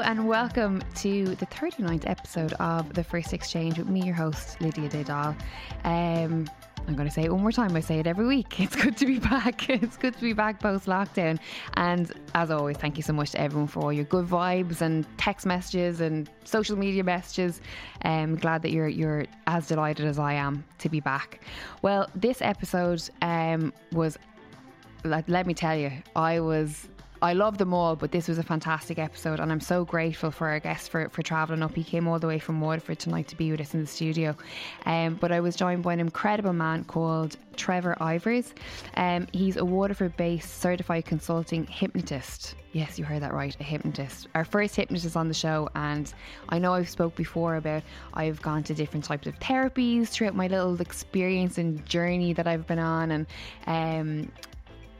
And welcome to the 39th episode of The First Exchange with me, your host, Lydia Didal. Um, I'm going to say it one more time. I say it every week. It's good to be back. It's good to be back post lockdown. And as always, thank you so much to everyone for all your good vibes and text messages and social media messages. I'm um, glad that you're you're as delighted as I am to be back. Well, this episode um, was, let, let me tell you, I was I love them all, but this was a fantastic episode, and I'm so grateful for our guest for, for travelling up. He came all the way from Waterford tonight to be with us in the studio. Um, but I was joined by an incredible man called Trevor Eivers. Um, he's a Waterford based certified consulting hypnotist. Yes, you heard that right, a hypnotist. Our first hypnotist on the show, and I know I've spoke before about I've gone to different types of therapies throughout my little experience and journey that I've been on, and um,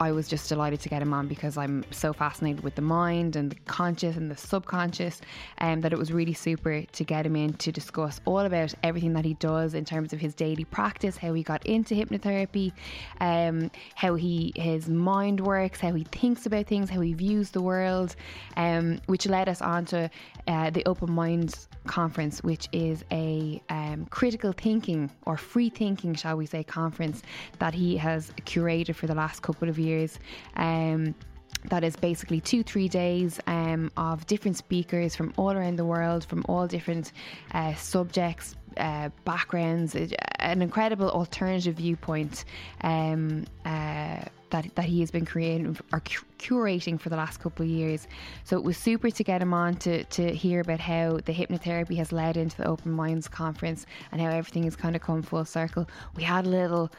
I was just delighted to get him on because I'm so fascinated with the mind and the conscious and the subconscious, and um, that it was really super to get him in to discuss all about everything that he does in terms of his daily practice, how he got into hypnotherapy, um, how he his mind works, how he thinks about things, how he views the world, um, which led us on to uh, the Open Minds Conference, which is a um, critical thinking or free thinking, shall we say, conference that he has curated for the last couple of years. Um, that is basically two, three days um, of different speakers from all around the world, from all different uh, subjects, uh, backgrounds, an incredible alternative viewpoint um, uh, that, that he has been creating or curating for the last couple of years. So it was super to get him on to, to hear about how the hypnotherapy has led into the Open Minds Conference and how everything has kind of come full circle. We had a little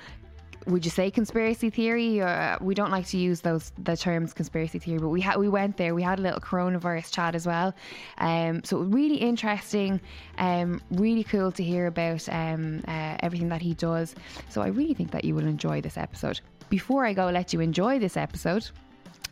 would you say conspiracy theory? Or, uh, we don't like to use those the terms conspiracy theory, but we had we went there. We had a little coronavirus chat as well. Um, so really interesting, um, really cool to hear about um, uh, everything that he does. So I really think that you will enjoy this episode. Before I go, let you enjoy this episode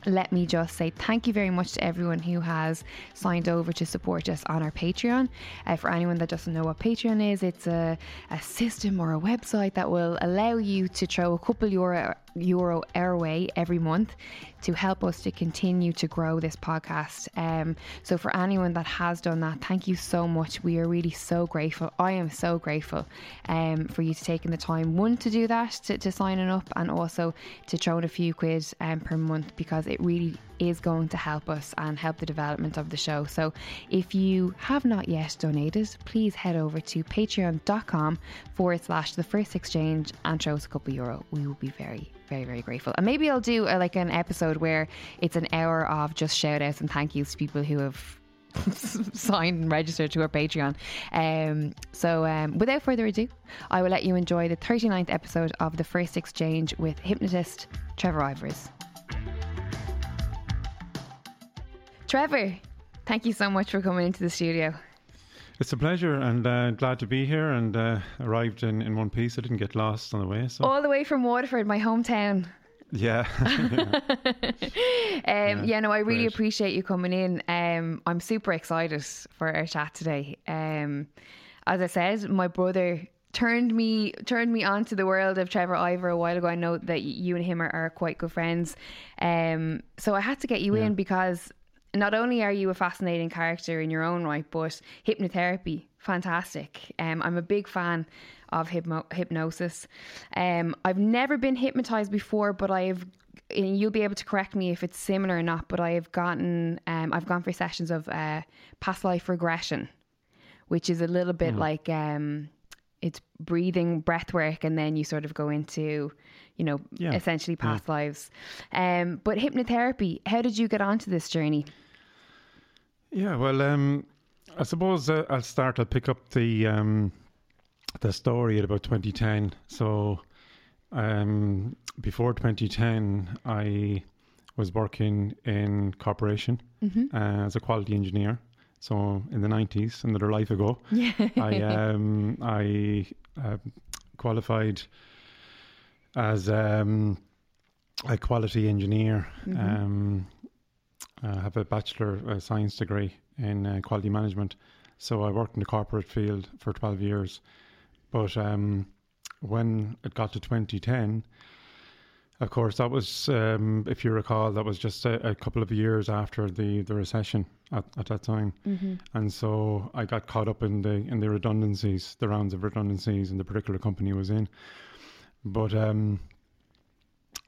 let me just say thank you very much to everyone who has signed over to support us on our Patreon. Uh, for anyone that doesn't know what Patreon is, it's a, a system or a website that will allow you to throw a couple euro euro our way every month to help us to continue to grow this podcast. Um, so, for anyone that has done that, thank you so much. We are really so grateful. I am so grateful um, for you to taking the time, one, to do that, to, to signing up, and also to throw in a few quid um, per month because it really is going to help us and help the development of the show. So if you have not yet donated, please head over to patreon.com forward slash the first exchange and throw us a couple euro. We will be very, very, very grateful. And maybe I'll do a, like an episode where it's an hour of just shout outs and thank yous to people who have signed and registered to our Patreon. Um, so, um, without further ado, I will let you enjoy the 39th episode of The First Exchange with hypnotist Trevor Eivers. Trevor, thank you so much for coming into the studio. It's a pleasure and uh, glad to be here and uh, arrived in, in one piece. I didn't get lost on the way. So. All the way from Waterford, my hometown. Yeah. yeah. Um, yeah. no, I really Great. appreciate you coming in. Um, I'm super excited for our chat today. Um, as I said, my brother turned me turned me onto the world of Trevor Ivor a while ago. I know that you and him are, are quite good friends. Um, so I had to get you yeah. in because not only are you a fascinating character in your own right, but hypnotherapy, fantastic. Um, I'm a big fan of hypno- hypnosis. Um, I've never been hypnotized before, but I've you'll be able to correct me if it's similar or not. But I have gotten um, I've gone for sessions of uh, past life regression, which is a little bit mm. like um, it's breathing breath work, and then you sort of go into you know yeah. essentially past yeah. lives. Um, but hypnotherapy, how did you get onto this journey? Yeah, well, um, I suppose uh, I'll start. I'll pick up the um, the story at about 2010. So um, before 2010, I was working in corporation mm-hmm. uh, as a quality engineer. So in the nineties, another life ago, I um, I uh, qualified as um, a quality engineer. Mhm. Um, I have a bachelor uh, science degree in uh, quality management. So I worked in the corporate field for twelve years, but um, when it got to 2010, of course, that was, um, if you recall, that was just a, a couple of years after the, the recession at, at that time. Mm-hmm. And so I got caught up in the in the redundancies, the rounds of redundancies in the particular company I was in. But um,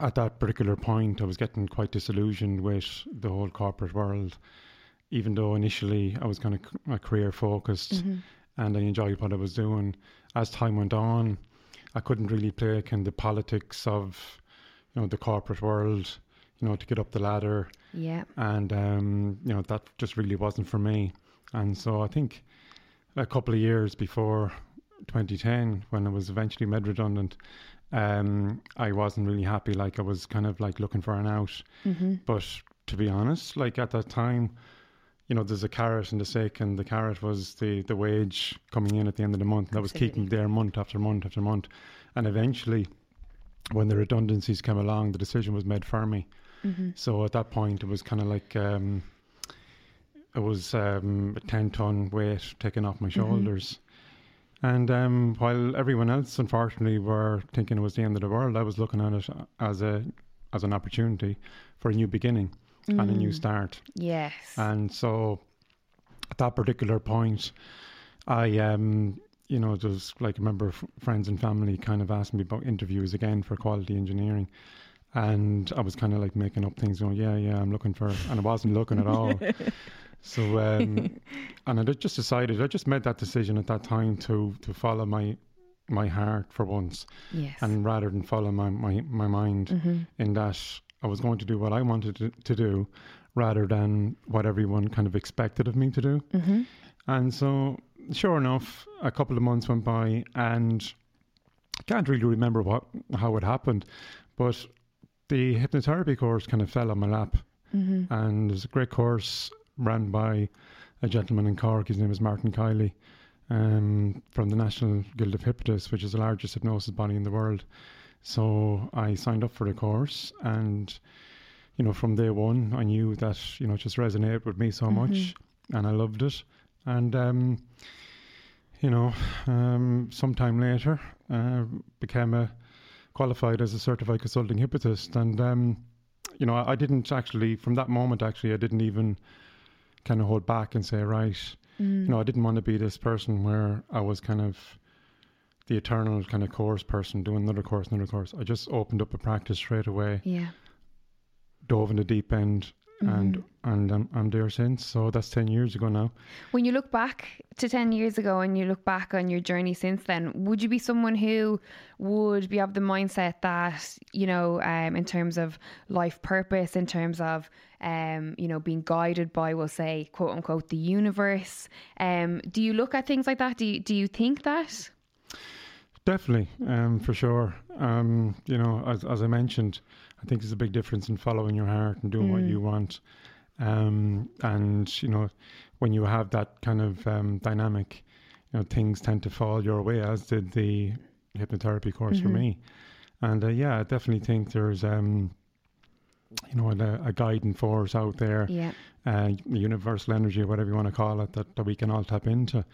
at that particular point, I was getting quite disillusioned with the whole corporate world. Even though initially I was kind of career focused Mm-hmm. and I enjoyed what I was doing, as time went on, I couldn't really play kind of the politics of, you know, the corporate world, you know, to get up the ladder Yeah. and um, you know that just really wasn't for me. And so I think a couple of years before 2010, when I was eventually made redundant, um, I wasn't really happy. Like I was kind of like looking for an out. Mm-hmm. But to be honest, like at that time, you know, there's a carrot and a stick, and the carrot was the the wage coming in at the end of the month. That was keeping there month after month after month, and eventually. When the redundancies came along, the decision was made for me. Mm-hmm. So at that point, it was kind of like um, it was um, a ten ton weight taken off my shoulders. And um, while everyone else, unfortunately, were thinking it was the end of the world, I was looking at it as a as an opportunity for a new beginning and a new Mm. start. Yes. And so at that particular point, I, um, you know, just like, I remember f- friends and family kind of asked me about interviews again for quality engineering. And I was kind of like making up things, going, yeah, yeah, I'm looking for, and I wasn't looking at all. so, um, and I just decided, I just made that decision at that time to to follow my my heart for once, yes. and rather than follow my my, my mind mm-hmm. in that I was going to do what I wanted to, to do rather than what everyone kind of expected of me to do. Mm-hmm. And so, sure enough, a couple of months went by and I can't really remember what how it happened, but the hypnotherapy course kind of fell on my lap. Mm-hmm. And it was a great course ran by a gentleman in Cork. His name is Martin Kiley um, from the National Guild of Hypnotists, which is the largest hypnosis body in the world. So I signed up for the course, and you know, from day one, I knew that you know it just resonated with me so much, and I loved it. And um, you know, um, sometime later, uh, became a qualified as a certified consulting hypnotist, and um, you know, I, I didn't actually from that moment. Actually, I didn't even kind of hold back and say, right, Mm. you know, I didn't want to be this person where I was kind of the eternal kind of course person doing another course, another course. I just opened up a practice straight away, Yeah. dove in the deep end, and Mhm. and I'm, I'm there since. So that's ten years ago now. When you look back to 10 years ago and you look back on your journey since then, would you be someone who would be of the mindset that, you know, um, in terms of life purpose, in terms of, um, you know, being guided by, we'll say, quote unquote, the universe? Um, do you look at things like that? Do you, do you think that? Definitely, um, for sure. Um, you know, as as I mentioned, I think there's a big difference in following your heart and doing what Mm. you want. Um, and you know, when you have that kind of um, dynamic, you know, things tend to fall your way, as did the hypnotherapy course for Mhm. me. And uh, yeah, I definitely think there's, um, you know, a, a guiding force out there Yeah. uh, universal energy, whatever you want to call it, that, that we can all tap into.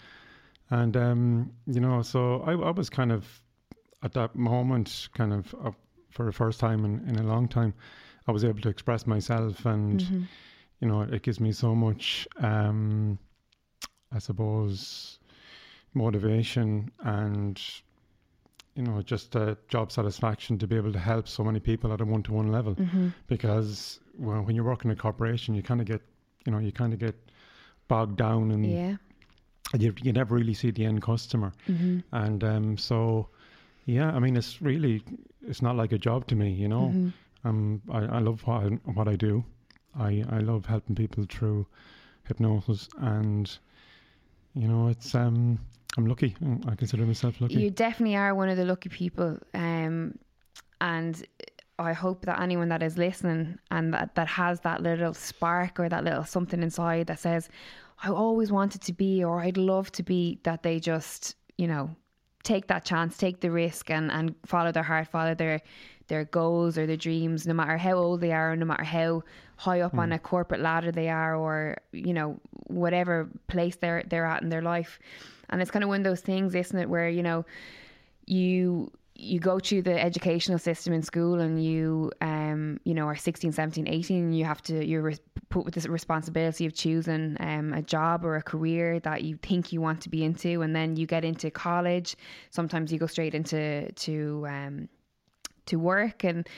And, um, you know, so I, I was kind of at that moment, kind of uh, for the first time in, in a long time, I was able to express myself, and, Mhm. you know, it gives me so much, um, I suppose, motivation and, you know, just uh, job satisfaction to be able to help so many people at a one to one level Mhm. because well, when you're working in a corporation, you kind of get, you know, you kind of get bogged down and Yeah. you, you never really see the end customer. hmm And um, so, yeah, I mean, it's really, it's not like a job to me, you know. hmm Um, I, I love what I, what I do. I, I love helping people through hypnosis, and you know, it's um, I'm lucky. I consider myself lucky. You definitely are one of the lucky people. Um, and I hope that anyone that is listening and that, that has that little spark or that little something inside that says, I always wanted to be or I'd love to be that they just, you know, take that chance, take the risk and, and follow their heart, follow their their goals or their dreams, no matter how old they are, no matter how high up on hmm. a corporate ladder they are or, you know, whatever place they're they're at in their life. And it's kind of one of those things, isn't it, where, you know, you you go through the educational system in school and you um you know are 16 17 18 you have to you're re- put with this responsibility of choosing um, a job or a career that you think you want to be into. And then you get into college. Sometimes you go straight into to um to work. And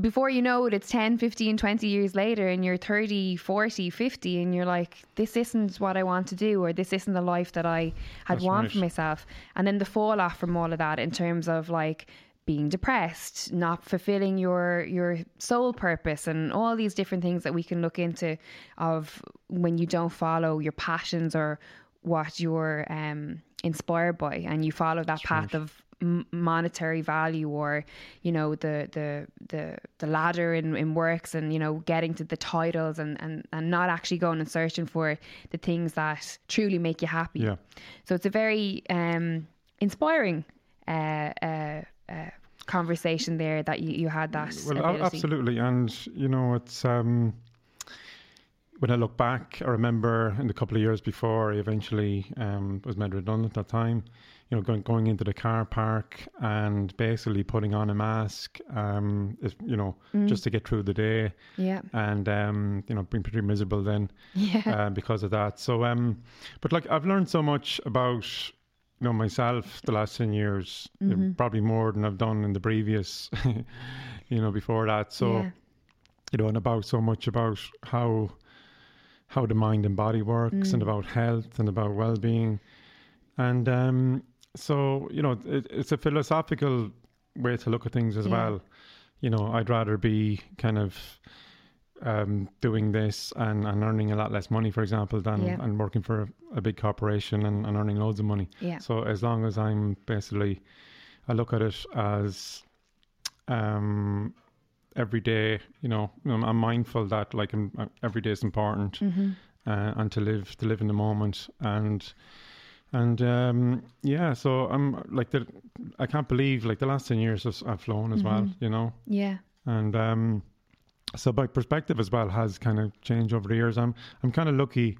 before you know it, it's 10, 15, 20 years later, and you're 30, 40, 50, and you're like, this isn't what I want to do, or this isn't the life that I had That's want right. for myself. And then the fall off from all of that in terms of like being depressed, not fulfilling your your soul purpose, and all these different things that we can look into of when you don't follow your passions or what you're um, inspired by, and you follow that path of m- monetary value or you know the the the, the ladder in, in works and you know getting to the titles and, and and not actually going and searching for the things that truly make you happy Yeah. so it's a very um inspiring uh, uh, uh conversation there that you, you had that Well, ability. absolutely, and you know, it's um, when I look back, I remember in the couple of years before I eventually um, was made redundant at that time. You know, going going into the car park and basically putting on a mask, um, is, you know, Mm. just to get through the day, yeah and um, you know, being pretty miserable then yeah uh, because of that. So, um, but like I've learned so much about you know myself the last ten years, Mm-hmm. probably more than I've done in the previous, you know, before that. So, yeah you know, and about so much about how how the mind and body works, Mm. and about health and about well being, and um, so you know, it, it's a philosophical way to look at things as Yeah. well. You know, I'd rather be kind of um, doing this and, and earning a lot less money, for example, than Yeah. and working for a, a big corporation and, and earning loads of money. yeah So as long as I'm basically, I look at it as um, every day. You know, I'm, I'm mindful that like I'm, uh, every day is important, mm-hmm. uh, and to live to live in the moment and. And um, yeah, so I'm like the, I can't believe like the last ten years have flown as well, Mm-hmm. you know. yeah And um, so my perspective as well has kind of changed over the years. I'm I'm kind of lucky,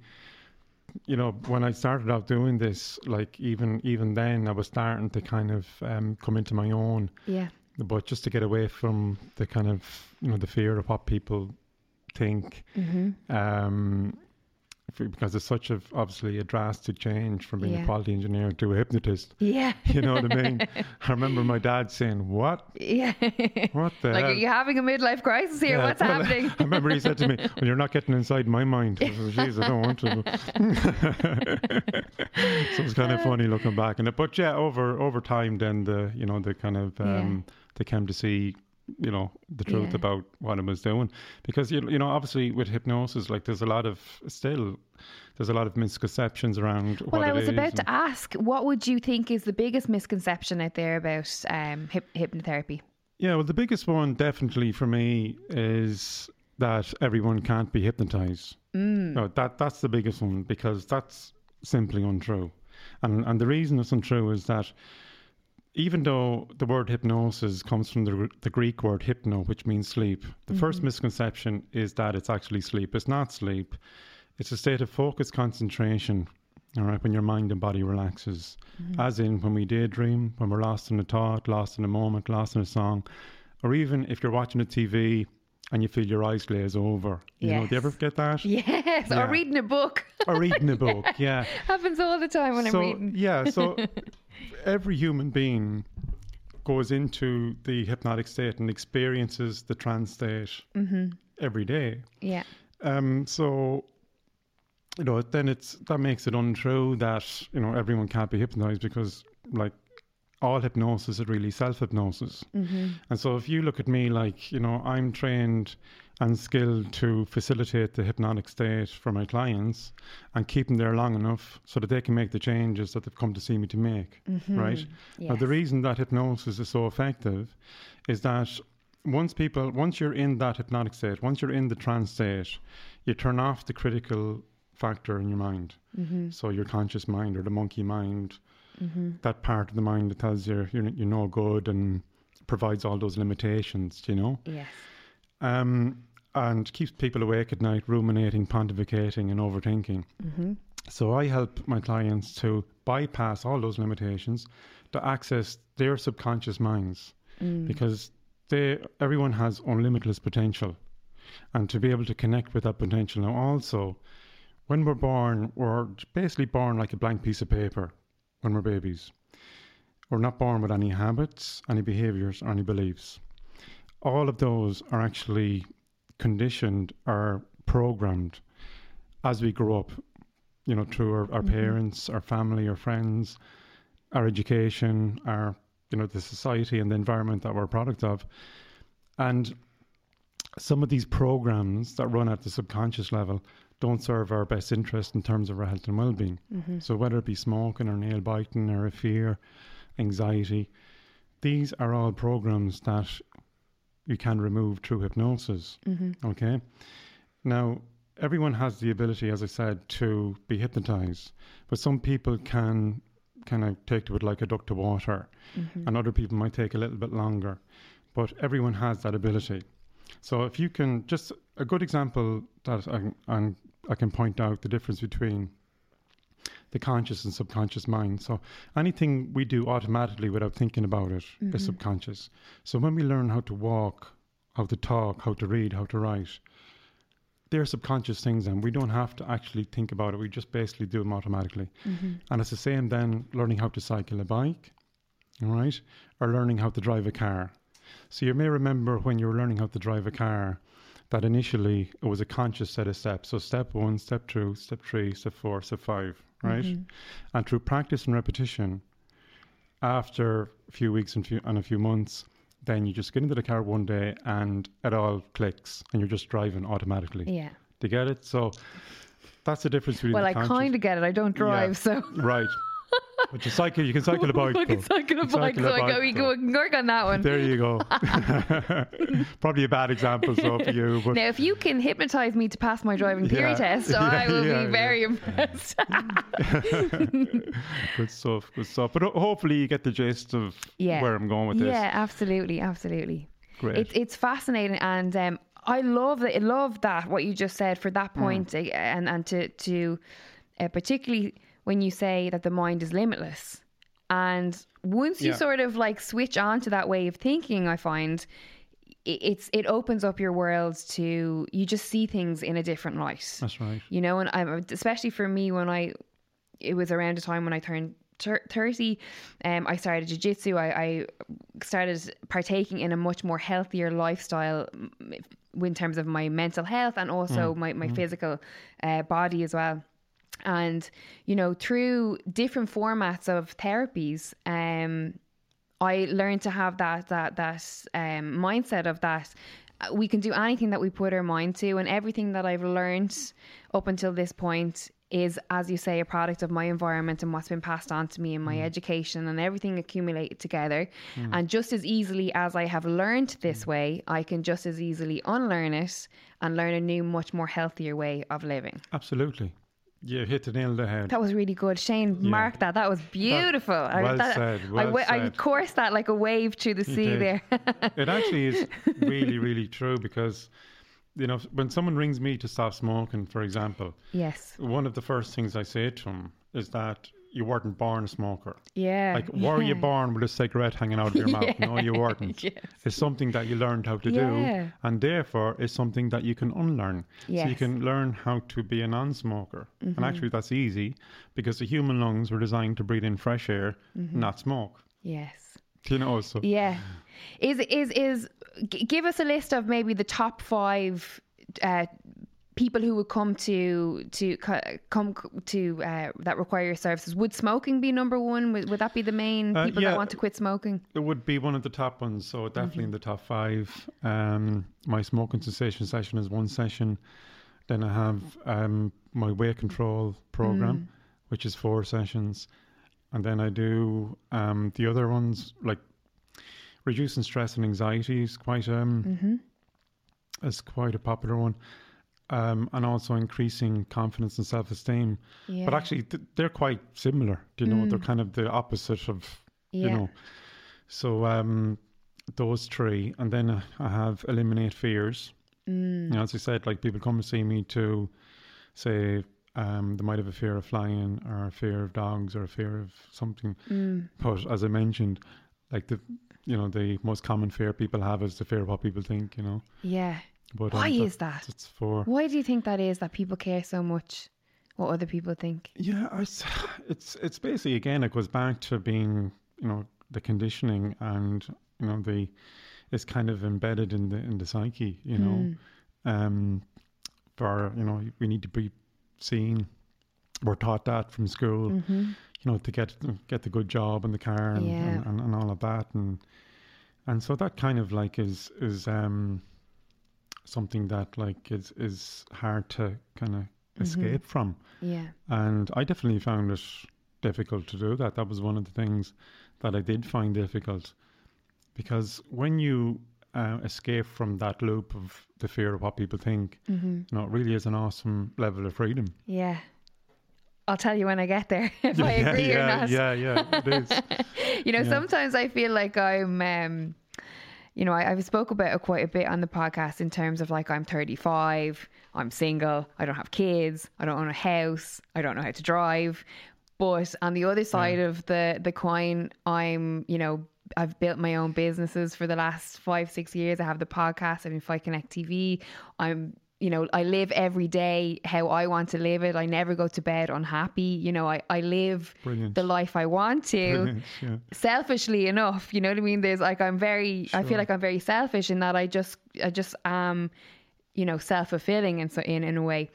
you know, when I started out doing this, like even even then I was starting to kind of um, come into my own, yeah but just to get away from the kind of you know the fear of what people think, mm-hmm. um, because it's such a obviously a drastic change from being Yeah. a quality engineer to a hypnotist. yeah You know what I mean? I remember my dad saying, "What? yeah What the like hell?" are you having a midlife crisis here Yeah, what's well, happening I remember he said to me, "Well, you're not getting inside my mind." I said, Jeez, I don't want to. so it's kind of funny looking back and it. But yeah, over over time, then the you know the kind of um, they came to see you know the truth Yeah. about what I was doing because you you know obviously with hypnosis, like there's a lot of still there's a lot of misconceptions around Well, what I was about to ask, what would you think is the biggest misconception out there about um, hip- hypnotherapy? Yeah, well, the biggest one definitely for me is that everyone can't be hypnotized. Mm. No, that that's the biggest one because that's simply untrue, and and the reason it's untrue is that even though the word hypnosis comes from the the Greek word hypno, which means sleep, the mm-hmm. first misconception is that it's actually sleep. It's not sleep. It's a state of focused concentration. All right, when your mind and body relaxes, mm-hmm. as in when we daydream, when we're lost in a thought, lost in a moment, lost in a song, or even if you're watching a TV and you feel your eyes glaze over. You know, do you ever Yes. get that? Yes, Yeah. or reading a book. Or reading a book, yeah. Happens all the time when so, I'm reading. Yeah, so every human being goes into the hypnotic state and experiences the trance state Mm-hmm. every day. Yeah. Um, so, you know, then it's that makes it untrue that you know everyone can't be hypnotized because like all hypnosis is really self hypnosis. Mm-hmm. And so, if you look at me, like you know, I'm trained and skilled to facilitate the hypnotic state for my clients and keep them there long enough so that they can make the changes that they've come to see me to make. Right. Now, the reason that hypnosis is so effective is that once people, once you're in that hypnotic state, once you're in the trance state, you turn off the critical factor in your mind. Mm-hmm. So your conscious mind or the monkey mind, that part of the mind that tells you you're, you're no good and provides all those limitations, you know, Yes. um, and keeps people awake at night, ruminating, pontificating, and overthinking. Mm-hmm. So I help my clients to bypass all those limitations to access their subconscious minds Mm. because they everyone has unlimitless potential and to be able to connect with that potential now also when we're born we're basically born like a blank piece of paper when we're babies. We're not born with any habits any behaviors or any beliefs. All of those are actually conditioned or programmed as we grow up you know through our, our mm-hmm. parents our family our friends our education our you know the society and the environment that we're a product of. And some of these programs that run at the subconscious level don't serve our best interest in terms of our health and well-being Mm-hmm. so whether it be smoking or nail biting or a fear anxiety these are all programs that you can remove through hypnosis Mm-hmm. okay now everyone has the ability as i said to be hypnotized but some people can kind of take to it like a duck to water Mm-hmm. and other people might take a little bit longer but everyone has that ability so if you can just a good example that I, I'm, I can point out the difference between the conscious and subconscious mind. So anything we do automatically without thinking about it is subconscious. So when we learn how to walk how to talk how to read how to write they're subconscious things and we don't have to actually think about it. We just basically do them automatically. Mm-hmm. and it's the same then learning how to cycle a bike, all right, or learning how to drive a car. So you may remember when you were learning how to drive a car that initially it was a conscious set of steps. So step one, step two, step three, step four, step five, right? Mm-hmm. And through practice and repetition, after a few weeks and, few, and a few months, then you just get into the car one day and it all clicks and you're just driving automatically. Yeah. Do you get it? So that's the difference between Well, I kind of get it. I don't drive, Yeah. so. Right. But you cycle, you can cycle a bike. I can cycle a bike, cycle so a I go, bike, we go, we can work on that one. There you go. Probably a bad example so for you, but Now, if you can hypnotise me to pass my driving theory Yeah. test, Yeah, I will yeah, be very impressed. good stuff, good stuff. But hopefully you get the gist of where I'm going with this. yeah, absolutely, absolutely. Great. It's it's fascinating, and um, I love that. I love that what you just said for that point, uh, and and to to uh, particularly when you say that the mind is limitless, and once you Yeah. sort of like switch on to that way of thinking, I find it's it opens up your world to you just see things in a different light. That's right. you know and I'm, especially for me when i it was around a time when i turned thir- 30 um, i started jiu-jitsu I, I started partaking in a much more healthier lifestyle mm, in terms of my mental health and also my, my physical uh, body as well and you know through different formats of therapies um I learned to have that that that um, mindset of that uh, we can do anything that we put our mind to, and everything that I've learned up until this point is, as you say, a product of my environment and what's been passed on to me in my education and everything accumulated together. And just as easily as I have learned this way, I can just as easily unlearn it and learn a new, much more healthier way of living. Absolutely. You hit the nail on the head. That was really good. Shane, mark that. That was beautiful. I- well that- said, I, well wa- I said. coursed that like a wave through the sea did. there. it actually is really, really true because, you know, when someone rings me to stop smoking, for example, yes. one of the first things I say to them is that you weren't born a smoker. Yeah. Like, were you born with a cigarette hanging out of your mouth? No, you weren't. Yes. It's something that you learned how to Yeah. do, and therefore it's something that you can unlearn. So you Mm-hmm. can learn how to be a non-smoker, and actually that's easy because the human lungs were designed to breathe in fresh air, Mm-hmm. not smoke. Yes. Do you know, so Yeah. Is is is g- give us a list of maybe the top five uh, people who would come to to come to uh, that require your services. Would smoking be number one? Would, would that be the main Uh, people yeah. that want to quit smoking? it would be one of the top ones. So definitely in the top five. Um, my smoking cessation session is one session. Then I have um, my weight control program, which is four sessions, and then I do um, the other ones like reducing stress and anxiety is quite um is quite a popular one. Um, and also increasing confidence and self-esteem. Yeah. But actually, th- they're quite similar. You know, they're Mm. kind of the opposite of you know. So um, those three, and then I have eliminate fears. Mm. You know, as I said, like people come and see me to say um, they might have a fear of flying or a fear of dogs or a fear of something. Mm. But as I mentioned, like the you know the most common fear people have is the fear of what people think. You know, Yeah. But Why um, is that? It's for Why do you think that is that people care so much what other people think? yeah. I it's it's basically again it goes back to being you know the conditioning and you know the it's kind of embedded in the in the psyche. You know. Mm. um, for you know we need to be seen. We're taught that from school, Mm-hmm. you know, to get get the good job and the car and, Yeah. and, and, and all of that, and and so that kind of like is is um something that like is is hard to kind of Mm-hmm. escape from, Yeah. and I definitely found it difficult to do that. That was one of the things that I did find difficult because when you uh, escape from that loop of the fear of what people think, Mm-hmm. you know, it really is an awesome level of freedom. Yeah. I'll tell you when I get there if I agree yeah, or not. Yeah, yeah, it is. you know, Yeah. sometimes I feel like I'm, um, you know, I, I've spoke about it quite a bit on the podcast in terms of like I'm 35, I'm single, I don't have kids, I don't own a house, I don't know how to drive. But on the other side of the the coin, I'm, you know, I've built my own businesses for the last five, six years. I have the podcast, I'm in Fight Connect TV. I'm you know, I live every day how I want to live it. I never go to bed unhappy. You know, I, I live Brilliant. the life I want to yeah. selfishly enough you know what i mean there's like i'm very i feel like i'm very selfish in that i just i just am you know self-fulfilling and so in in a way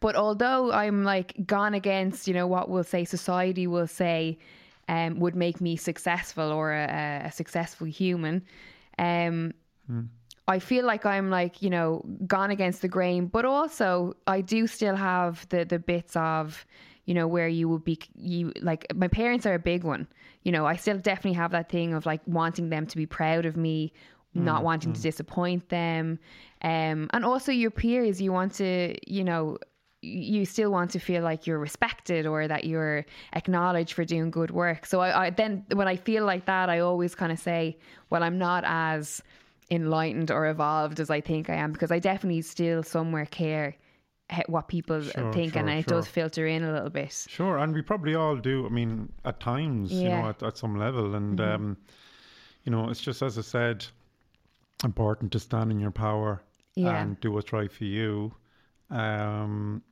but although i'm like gone against you know what we'll say society will say um would make me successful or a, a successful human um I feel like I'm like, you know, gone against the grain, but also I do still have the the bits of, you know, where you would be you like my parents are a big one. You know, I still definitely have that thing of like wanting them to be proud of me, not wanting to disappoint them. Um and also your peers, you want to, you know, you still want to feel like you're respected or that you're acknowledged for doing good work. So I, I then when I feel like that, I always kind of say, well, I'm not as enlightened or evolved as I think I am because I definitely still somewhere care what people Sure, think and sure, it does filter in a little bit. Sure, and we probably all do. I mean, at times, you Yeah. Mm-hmm. know, at, at some level, and um, you know, it's just as I said, important to stand in your power Yeah. and do what's right for you. Um,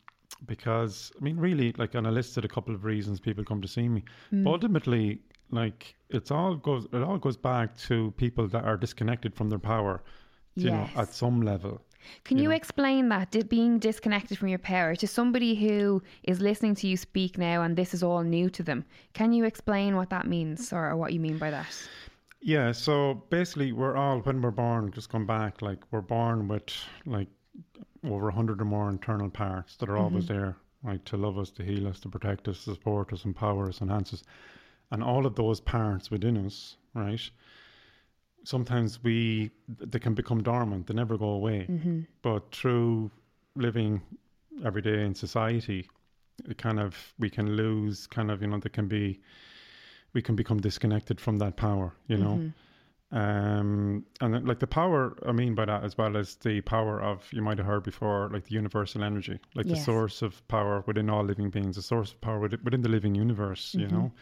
because I mean, really, like, and I listed a couple of reasons people come to see me, Mm. but ultimately, like, it's all goes it all goes back to people that are disconnected from their power. You know, at some level. Can you you, know. explain that did being disconnected from your power to somebody who is listening to you speak now and this is all new to them? Can you explain what that means or, or what you mean by that? Yeah, so basically, we're all when we're born, just come back, like we're born with like over a hundred or more internal parts that are always mm-hmm. there, right, to love us, to heal us, to protect us, to support us, empower us, enhance us, and all of those parts within us, right. Sometimes we they can become dormant; they never go away. Mm-hmm. But through living every day in society, it kind of we can lose, kind of you know, there can be we can become disconnected from that power, you know. Mm-hmm. Um, and uh, like the power, I mean by that as well as the power of you might have heard before, like the universal energy, like the source of power within all living beings, the source of power within, within the living universe, you mm-hmm. know.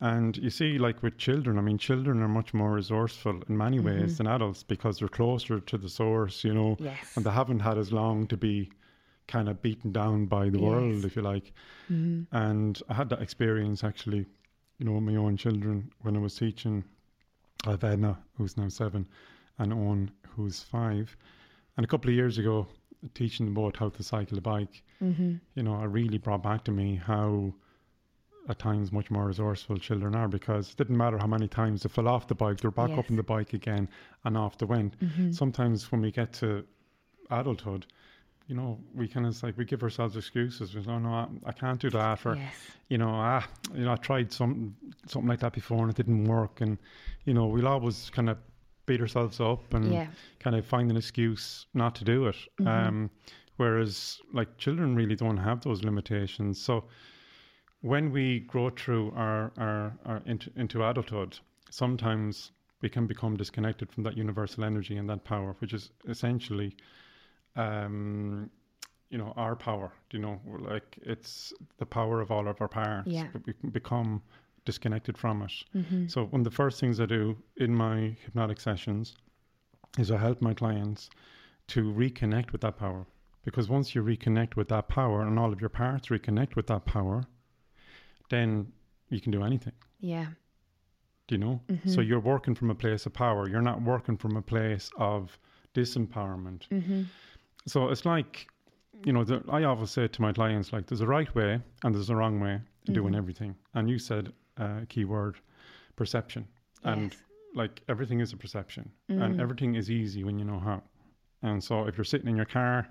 And you see, like with children, I mean, children are much more resourceful in many ways than adults because they're closer to the source, you know, Yes. and they haven't had as long to be kind of beaten down by the Yes. world, if you like. And I had that experience actually, you know, with my own children when I was teaching. I have Edna, who's now seven, and Owen, who's five. And a couple of years ago, teaching them both how to cycle a bike, Mm-hmm. you know, it really brought back to me how at times much more resourceful children are because it didn't matter how many times they fell off the bike, they were back Yes. up on the bike again and off they went. Sometimes when we get to adulthood, you know, we kind of like we give ourselves excuses. We say, "Oh no, I, I can't do that," or Yes. you know, ah, you know, I tried something something like that before and it didn't work, and you know, we'll always kind of beat ourselves up and Yeah. kind of find an excuse not to do it. Um, Whereas, like children, really don't have those limitations. So, when we grow through our, our, our into, into adulthood, sometimes we can become disconnected from that universal energy and that power, which is essentially, um, you know, our power. You know, like it's the power of all of our parts. Yeah. But we can become disconnected from it. Mm-hmm. So one of the first things I do in my hypnotic sessions is I help my clients to reconnect with that power. Because once you reconnect with that power and all of your parts reconnect with that power, then you can do anything. Yeah. Do you know? Mm-hmm. So you're working from a place of power. You're not working from a place of disempowerment. Mm-hmm. So it's like, you know, the, I always say to my clients, like, there's a right way and there's a wrong way to doing everything. And you said uh, a key word, perception. And Yes. like everything is a perception, and everything is easy when you know how. And so if you're sitting in your car,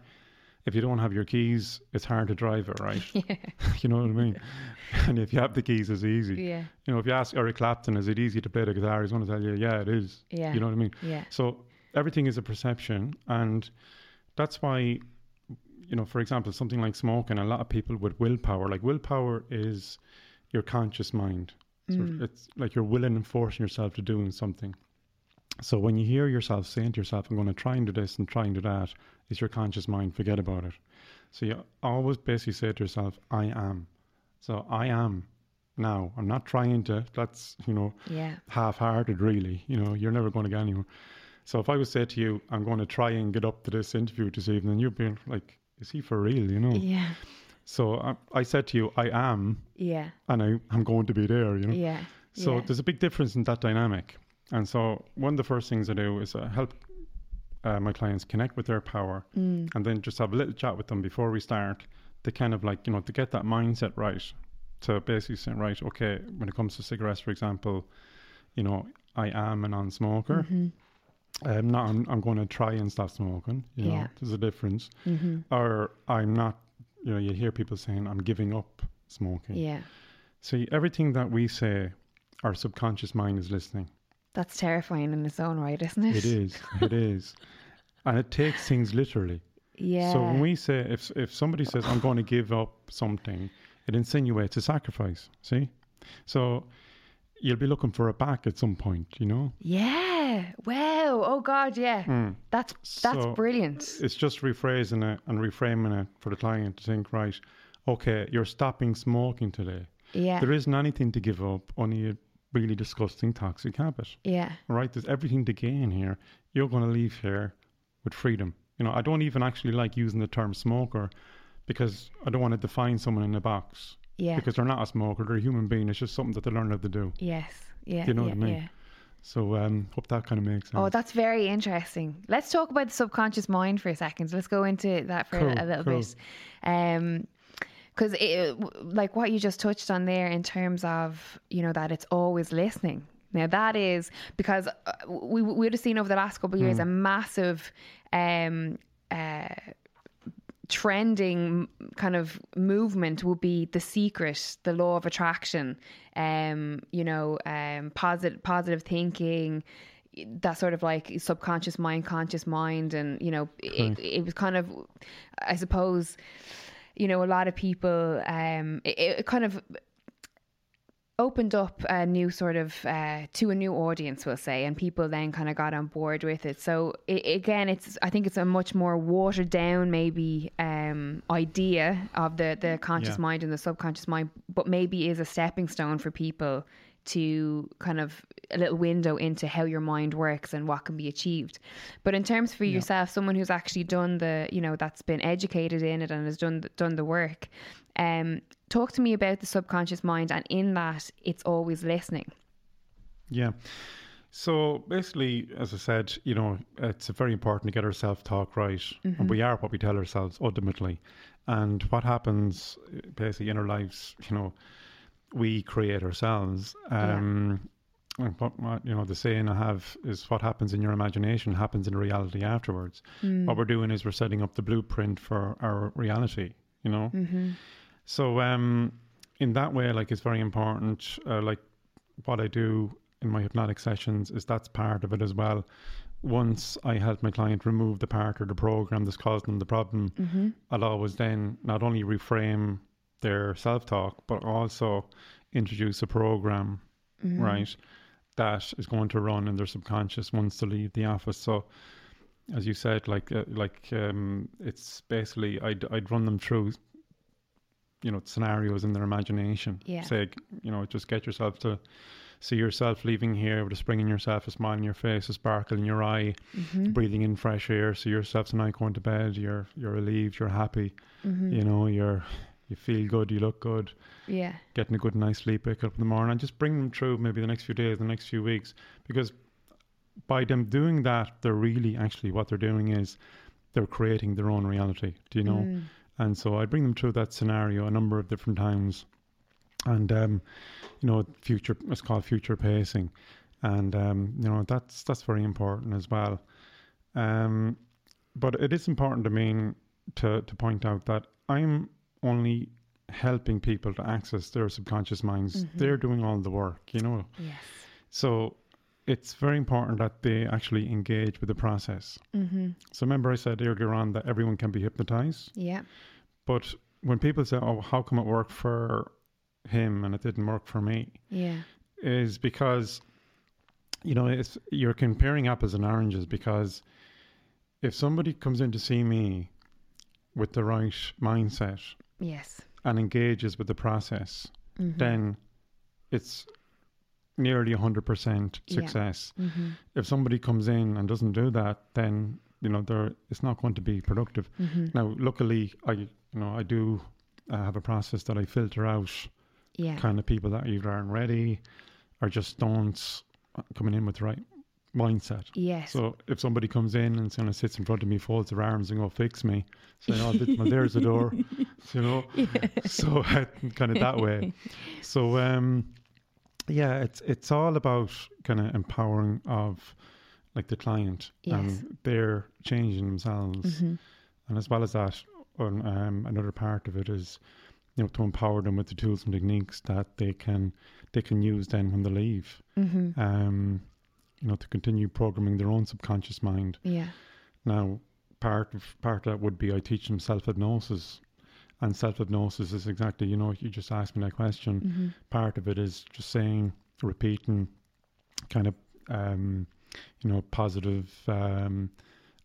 if you don't have your keys, it's hard to drive it, right? Yeah. you know what I mean? and if you have the keys, it's easy. Yeah. You know, if you ask Eric Clapton, is it easy to play the guitar? He's going to tell you, yeah, it is. Yeah. You know what I mean? Yeah. So everything is a perception, and that's why, you know, for example, something like smoking, a lot of people with willpower, like willpower is your conscious mind. So Mm. it's like you're willing and forcing yourself to doing something. So when you hear yourself saying to yourself, I'm going to try and do this and try and do that, it's your conscious mind, forget about it. So you always basically say to yourself, I am. So I am now. I'm not trying to, that's, you know, Yeah. half-hearted really you know you're never going to get anywhere so if i would say to you i'm going to try and get up to this interview this evening you'd be like is he for real you know Yeah. so I, I said to you i am Yeah. and I, i'm going to be there you know Yeah. so yeah. there's a big difference in that dynamic and so one of the first things i do is uh, help uh, my clients connect with their power Mm. and then just have a little chat with them before we start to kind of like you know to get that mindset right to basically say right okay when it comes to cigarettes for example you know i am a non-smoker Mhm. i'm not i'm, I'm going to try and stop smoking you know Yeah. there's a difference Mhm. or i'm not you know you hear people saying i'm giving up smoking Yeah. see everything that we say our subconscious mind is listening That's terrifying in its own right, isn't it? it is it is and it takes things literally Yeah. So when we say if if somebody says I'm going to give up something, it insinuates a sacrifice. See, so you'll be looking for it back at some point. You know, yeah. Wow. Oh God. Yeah. Hmm. That's that's So brilliant. it's just rephrasing it and reframing it for the client to think, right, okay, you're stopping smoking today. Yeah. There isn't anything to give up, only a really disgusting toxic habit. yeah. Right? there's everything to gain here. You're going to leave here with freedom. You know, I don't even actually like using the term smoker because I don't want to define someone in a box Yeah. because they're not a smoker, they're a human being. It's just something that they learn how to do. yes. Yeah. You know yeah, what I mean? Yeah. So, um, hope that kind of makes sense. Oh, that's very interesting. Let's talk about the subconscious mind for a second. Let's go into that for Cool, a little cool. bit. Um, because it, like what you just touched on there in terms of you know that it's always listening. Now that is because uh, we we would have seen over the last couple of years Hmm. a massive um uh trending kind of movement would be the secret, the law of attraction, um, you know, um, positive positive thinking, that sort of like subconscious mind, conscious mind, and you know, it, it was kind of, I suppose, you know, a lot of people, um, it, it kind of opened up a new sort of uh, to a new audience we'll say and people then kind of got on board with it so i again it's i think it's a much more watered down maybe um, idea of the the conscious Yeah. mind and the subconscious mind but maybe is a stepping stone for people to kind of a little window into how your mind works and what can be achieved but in terms for yourself someone who's actually done the you know that's been educated in it and has done the, done the work um talk to me about the subconscious mind and in that it's always listening Yeah. So basically, as I said, you know, it's very important to get our self talk right. And we are what we tell ourselves ultimately. And what happens uh, basically in our lives, you know, we create ourselves. Um, and what, what, you know, the saying I have is what happens in your imagination happens in reality afterwards. What we're doing is we're setting up the blueprint for our reality, you know? So, um, in that way, like, it's very important. Uh, like, what I do in my hypnotic sessions is that's part of it as well. once I help my client remove the part of the program that's causing them the problem, Mm-hmm. I'll always then not only reframe their self talk, but also introduce a program, Mm-hmm. right, that is going to run in their subconscious once they leave the office. So, as you said, like uh, like um, it's basically I'd I'd run them through, you know, scenarios in their imagination. Yeah. Say, you know, just get yourself to see yourself leaving here with a spring in your step, a smile on your face, a sparkle in your eye, Mm-hmm. breathing in fresh air. See yourself tonight going to bed. You're you're relieved. You're happy. Mm-hmm. You know, you're you feel good. You look good. Yeah. Getting a good night's sleep. Wake up in the morning and just bring them through maybe the next few days, the next few weeks, because by them doing that, they're really actually what they're doing is they're creating their own reality. Do you know? Mm. And so I bring them through that scenario a number of different times. And, um, you know, future, it's called future pacing. And, um, you know, that's, that's very important as well. Um, but it is important to me to, to point out that I'm only helping people to access their subconscious minds. They're doing all the work, you know. Yes. So it's very important that they actually engage with the process. Mm-hmm. So remember I said earlier on that everyone can be hypnotized. Yeah. But when people say, "Oh, how come it worked for him and it didn't work for me?" Yeah. is because you know it's you're comparing apples and oranges. Because if somebody comes in to see me with the right mindset Yes. and engages with the process, Mm-hmm. then it's nearly hundred percent Yeah. success. Mm-hmm. If somebody comes in and doesn't do that, then you know they're it's not going to be productive. Mm-hmm. Now, luckily, I you know I do uh, have a process that I filter out Yeah. kind of people that either aren't ready or just don't uh, coming in with the right mindset. Yes. So if somebody comes in and kind of sits in front of me, folds their arms and go fix me, say, oh, well, there's the door, you know. So kind of that way. So um, yeah, it's it's all about kind of empowering of like the client Yes. and they're changing themselves, Mhm. and as well as that, um, another part of it is you know to empower them with the tools and techniques that they can they can use then when they leave. Mhm. Um, you know to continue programming their own subconscious mind. Yeah. Now, part of part of that would be I teach them self hypnosis, and self hypnosis is exactly you know you just asked me that question. Mm-hmm. Part of it is just saying, repeating, kind of um, you know positive um,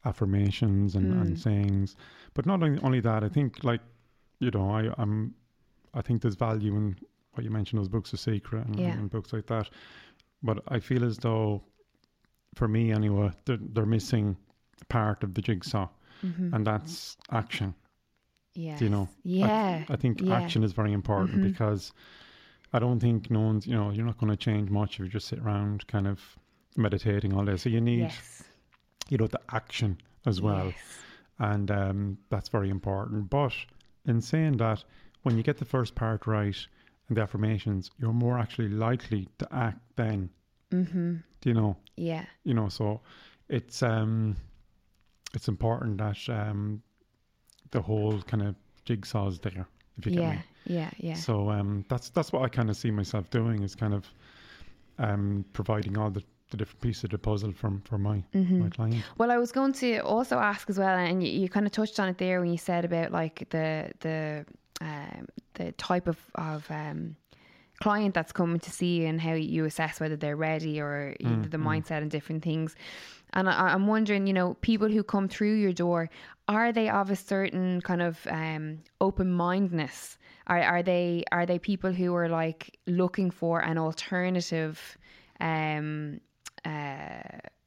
affirmations and, Mm. and sayings. But not only, only that, I think like you know I I'm I think there's value in what you mentioned those books of secret and, Yeah. and books like that. But I feel as though, for me anyway, they're, they're missing part of the jigsaw, Mm-hmm. and that's action. Yeah. You know? Yeah. I think yeah. action is very important Mhm. because I don't think no one's, you know, you're not going to change much if you just sit around kind of meditating all day. So you need, Yes. you know, the action as well. Yes. And um, that's very important. But in saying that, when you get the first part right and the affirmations, you're more actually likely to act then. Mm-hmm. Do you know? Yeah. you know so it's um it's important that um the whole kind of jigsaw's there if you get Yeah. me Yeah. Yeah. so um that's that's what i kind of see myself doing is kind of um providing all the, the different pieces of the puzzle from for my Mm-hmm. my client Well, I was going to also ask as well, and you, you kind of touched on it there when you said about like the the um, the type of of um, client that's coming to see you and how you assess whether they're ready or Mm, the mindset and different things. And I, I'm wondering, you know, people who come through your door, are they of a certain kind of um, open mindedness? Are are they are they people who are like looking for an alternative? Um, uh,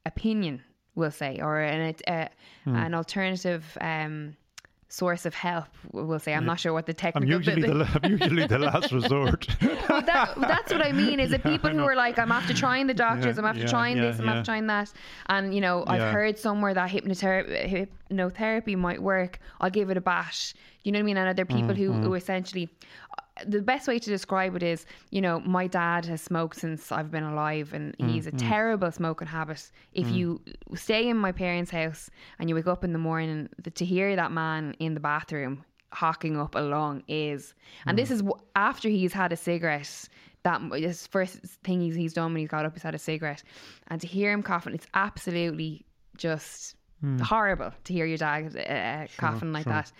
opinion, we'll say, or an uh, Hmm. an alternative um, source of help. We'll say. I'm not sure what the i'm usually bit- the I'm usually the last resort well, that, that's what I mean. Is it Yeah, people who are like, I'm after trying the doctors, Yeah, I'm after yeah, trying yeah, this, I'm yeah. after trying that, and you know, I've Yeah. heard somewhere that hypnotherapy, hypnotherapy might work. I'll give it a bash. You know what I mean? And are there people who, Mm-hmm. who essentially, the best way to describe it is, you know, my dad has smoked since I've been alive, and he's a Mm-hmm. terrible smoking habit. If Mm. you stay in my parents' house and you wake up in the morning, to hear that man in the bathroom hawking up a lung is, and Mm. this is w- after he's had a cigarette. That his first thing he's, he's done when he's got up is had a cigarette, and to hear him coughing, it's absolutely just horrible to hear your dad uh, coughing like sure. that.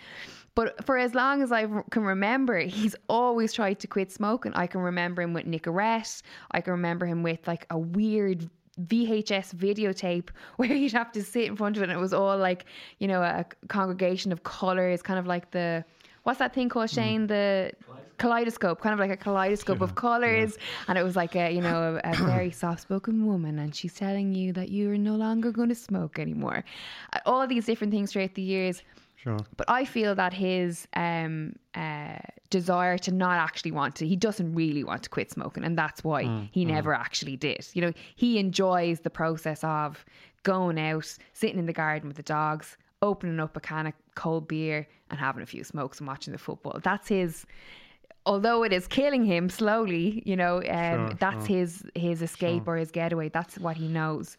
But for as long as I can remember, he's always tried to quit smoking. I can remember him with Nicorette. I can remember him with like a weird VHS videotape where you'd have to sit in front of it and it was all like, you know, a congregation of colours, kind of like the what's that thing called Shane? The kaleidoscope, kind of like a kaleidoscope of colours. And it was like a, you know, a, a very soft spoken woman and she's telling you that you are no longer going to smoke anymore. Uh, All these different things throughout the years. Sure. But I feel that his um, uh, desire to not actually want to, he doesn't really want to quit smoking. And that's why Mm, he never actually did. You know, he enjoys the process of going out, sitting in the garden with the dogs, opening up a can of cold beer and having a few smokes and watching the football. That's his. Although it is killing him slowly, you know, um, Sure, that's sure. his his escape or his getaway. That's what he knows.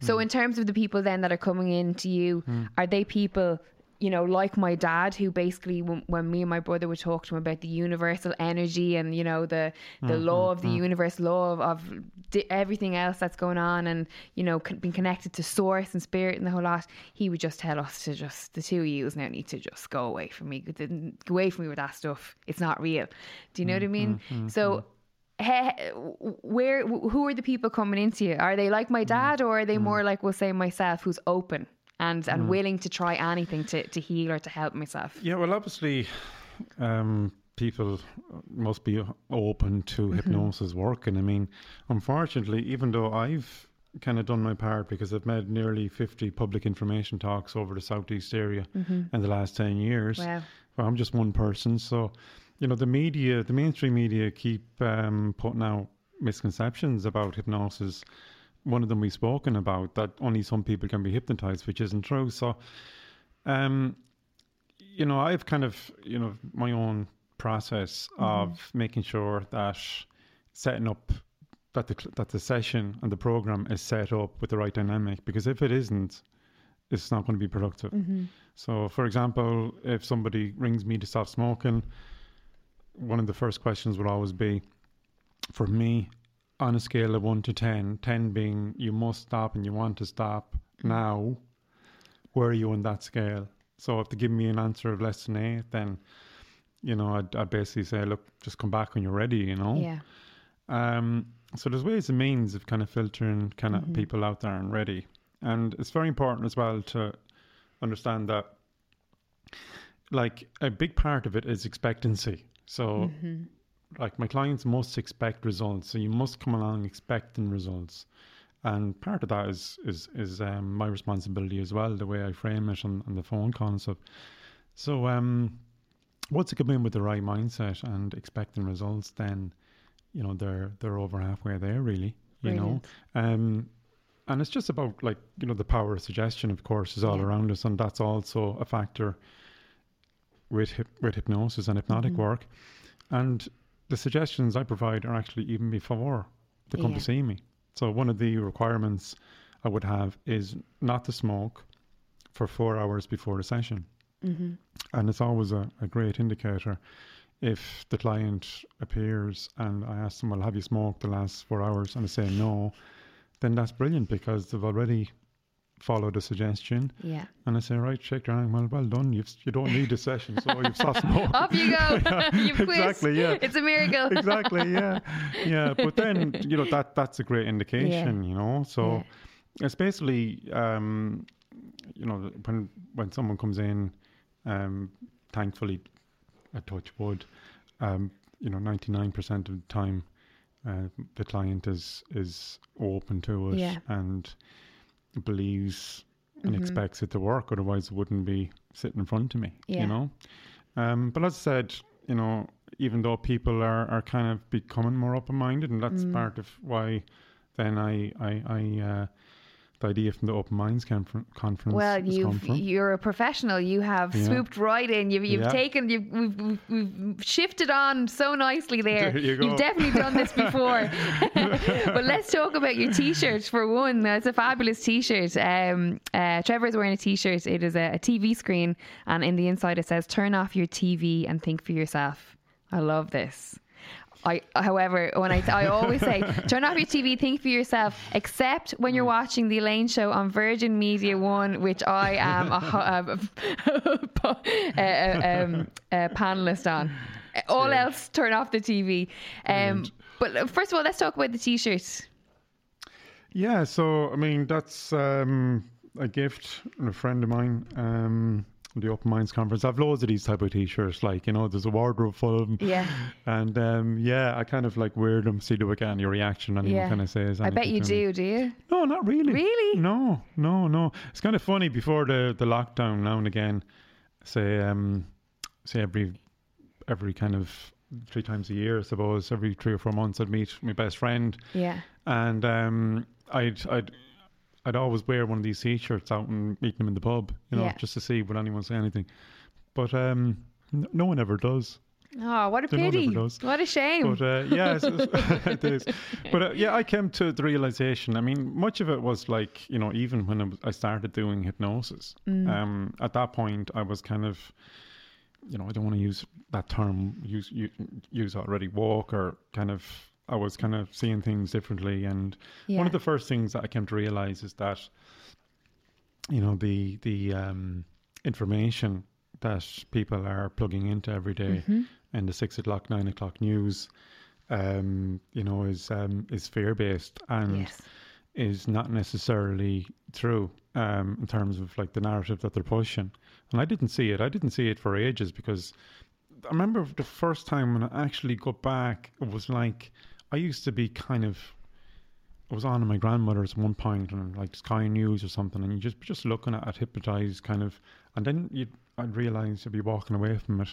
So, in terms of the people then that are coming in to you, are they people, you know, like my dad, who basically, when, when me and my brother would talk to him about the universal energy and you know the the Hmm, law of the mm-hmm. universe, law of, of di- everything else that's going on, and you know, con- being connected to source and spirit and the whole lot, he would just tell us to just the two of you now need to just go away from me, go away from me with that stuff. It's not real. Do you know what I mean? Mm-hmm, mm-hmm. So he- where who are the people coming into you are they like my dad or are they more like we'll say myself who's open and and willing to try anything to, to heal or to help myself Yeah, well, obviously, um, people must be open to hypnosis working. I mean, unfortunately, even though I've kind of done my part because I've made nearly 50 public information talks over the southeast area in the last 10 years, Wow. well, I'm just one person. So, you know, the media, the mainstream media keep um, putting out misconceptions about hypnosis. One of them we've spoken about that only some people can be hypnotized, which isn't true. So, um, you know, I've kind of, you know, my own process of making sure that setting up that the that the session and the program is set up with the right dynamic. Because if it isn't, it's not going to be productive. So, for example, if somebody rings me to stop smoking, one of the first questions would always be, for me, on a scale of one to 10, 10 being you must stop and you want to stop mm. now, where are you on that scale? So if they give me an answer of less than eight, then, you know, I'd, I'd basically say, look, just come back when you're ready, you know? yeah Um, so there's ways and means of kind of filtering kind of mm-hmm. people out there and ready. And it's very important as well to understand that like a big part of it is expectancy. So mm-hmm. Like my clients must expect results. So you must come along expecting results. And part of that is is is um, my responsibility as well, the way I frame it on, on the phone call and stuff. So um once you come in with the right mindset and expecting results, then you know they're they're over halfway there really you know um and it's just about like you know the power of suggestion of course is all Yeah. around us and that's also a factor with hip, with hypnosis and hypnotic Mm-hmm. work and the suggestions i provide are actually even before they come Yeah. to see me so one of the requirements i would have is not to smoke for four hours before a session Mm-hmm. and it's always a, a great indicator if the client appears and I ask them, Well, have you smoked the last four hours? And they say no, then that's brilliant because they've already followed a suggestion. yeah And I say, Right, check your. Well, well done. You've, you don't need a session, so you've stopped smoking. off you go you've exactly, yeah. it's a miracle exactly, yeah. Yeah. But then, you know, that that's a great indication, you know. So it's basically um, you know, when when someone comes in, um, thankfully I touch wood, um, you know, ninety nine percent of the time uh, the client is is open to it Yeah. and believes and Mm-hmm. expects it to work, otherwise it wouldn't be sitting in front of me. Yeah. You know? Um, but as I said, you know, even though people are, are kind of becoming more open minded, and Mm. that's part of why then I I, I uh, the idea from the Open Minds confer- conference. Well, from. you're a professional. You have Yeah. swooped right in. You've, you've Yeah. taken, you've, we've, we've, shifted on so nicely there. There you have definitely done this before. but let's talk about your t-shirt for one. It's a fabulous t-shirt. Um, uh, Trevor's wearing a t-shirt. It is a, a TV screen, and in the inside it says "Turn off your TV and think for yourself." I love this. I, however, when I, I always say, turn off your TV, think for yourself, except when you're watching the Elaine Show on Virgin Media One, which I am a, a, a, um, a panelist on. All yeah. else, turn off the TV. Um, but first of all, let's talk about the t-shirts. Yeah, so I mean that's um, a gift from a friend of mine. Um, the Open Minds Conference. I've loads of these type of t-shirts. Like you know, there's a wardrobe full of them. Yeah. And um, yeah, I kind of like wear them, see do again your reaction. and yeah. kind of says. I bet you do. Do you? No, not really. Really? No, no, no. It's kind of funny before the the lockdown. Now and again, say um, say every every kind of three times a year, I suppose. Every three or four months, I'd meet my best friend. Yeah. And um, I'd I'd I'd always wear one of these t-shirts out and meet them in the pub, you know, yeah. just to see would anyone say anything. But um, no one ever does. Oh, what a pity! What a shame. But uh, yeah, it is. But uh, yeah, I came to the realization. I mean, much of it was like you know, even when I, was, I started doing hypnosis, mm. um, at that point I was kind of, you know, I don't want to use that term use use already walk or kind of I was kind of seeing things differently. And yeah. one of the first things that I came to realize is that, you know, the the um, information that people are plugging into every day mm-hmm. in the six o'clock, nine o'clock news, um, you know, is um, is fear based and yes. is not necessarily true um, in terms of like the narrative that they're pushing. And I didn't see it. I didn't see it for ages because I remember the first time when I actually got back, it was like I used to be kind of. I was on my grandmother's at one point and like Sky News or something, and you just just looking at it, hypnotized, kind of, and then you I'd realize you'd be walking away from it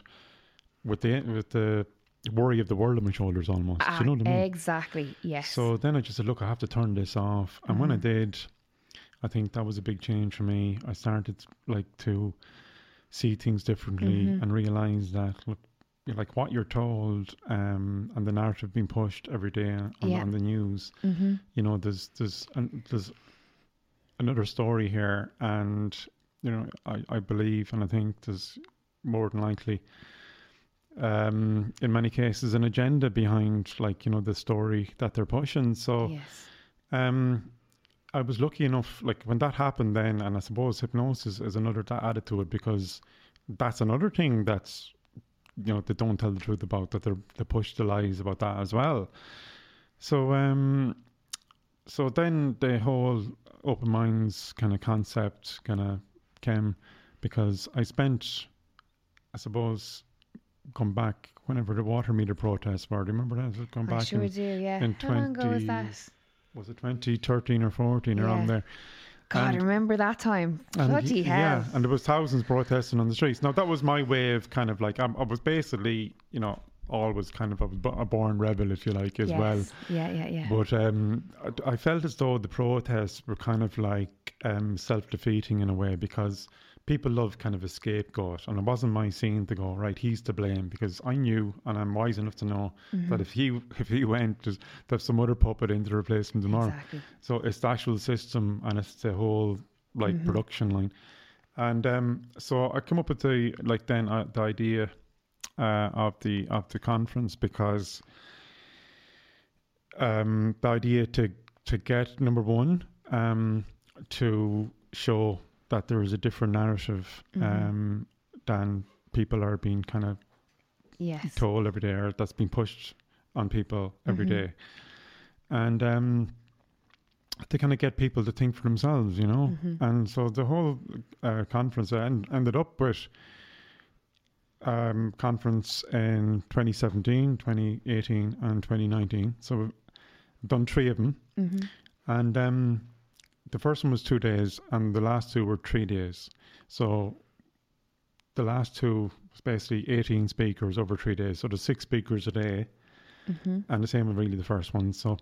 with the with the worry of the world on my shoulders almost. Ah, you know what I mean? Exactly. Yes. So then I just said, look, I have to turn this off, and mm-hmm. when I mm-hmm. did, I think that was a big change for me. I started like to see things differently mm-hmm. and realize that look, like what you're told um, and the narrative being pushed every day on, yeah. on the news. Mm-hmm. You know, there's there's an, there's another story here, and you know, I, I believe and I think there's more than likely, um, in many cases, an agenda behind like you know the story that they're pushing. So, yes. um, I was lucky enough, like when that happened, then, and I suppose hypnosis is another that added to it because that's another thing that's you know they don't tell the truth about that they they push the lies about that as well. So um, so then the whole open minds kind of concept kind of came because I spent, I suppose, come back whenever the water meter protests were. Do you remember that? Come back. I sure in, do. Yeah. In How 20, long ago was that? Was it 2013 or 14 yeah. around there? God, and, remember that time? Bloody hell! Yeah, and there was thousands protesting on the streets. Now that was my way of kind of like I'm, i was basically, you know, always kind of a born rebel, if you like, as yes. well. Yeah, yeah, yeah. But um, I, I, felt as though the protests were kind of like um, self-defeating in a way because people love kind of a scapegoat, and it wasn't my scene to go right. He's to blame because I knew, and I'm wise enough to know mm-hmm. that if he if he went, there's, there's some other puppet in to replace him tomorrow. Exactly. So it's the actual system, and it's the whole like mm-hmm. production line. And um, so I come up with the like then uh, the idea uh, of the of the conference because um, the idea to to get number one um, to show that there is a different narrative mm-hmm. um, than people are being kind of yes. told every day or that's being pushed on people every mm-hmm. day, and um, to kind of get people to think for themselves, you know. Mm-hmm. And so the whole uh, conference end, ended up with um, conference in 2017, 2018, and 2019. So we've done three of them, mm-hmm. and um, the first one was two days, and the last two were three days. So the last two was basically 18 speakers over three days. So there's six speakers a day, mm-hmm. and the same with really the first one. So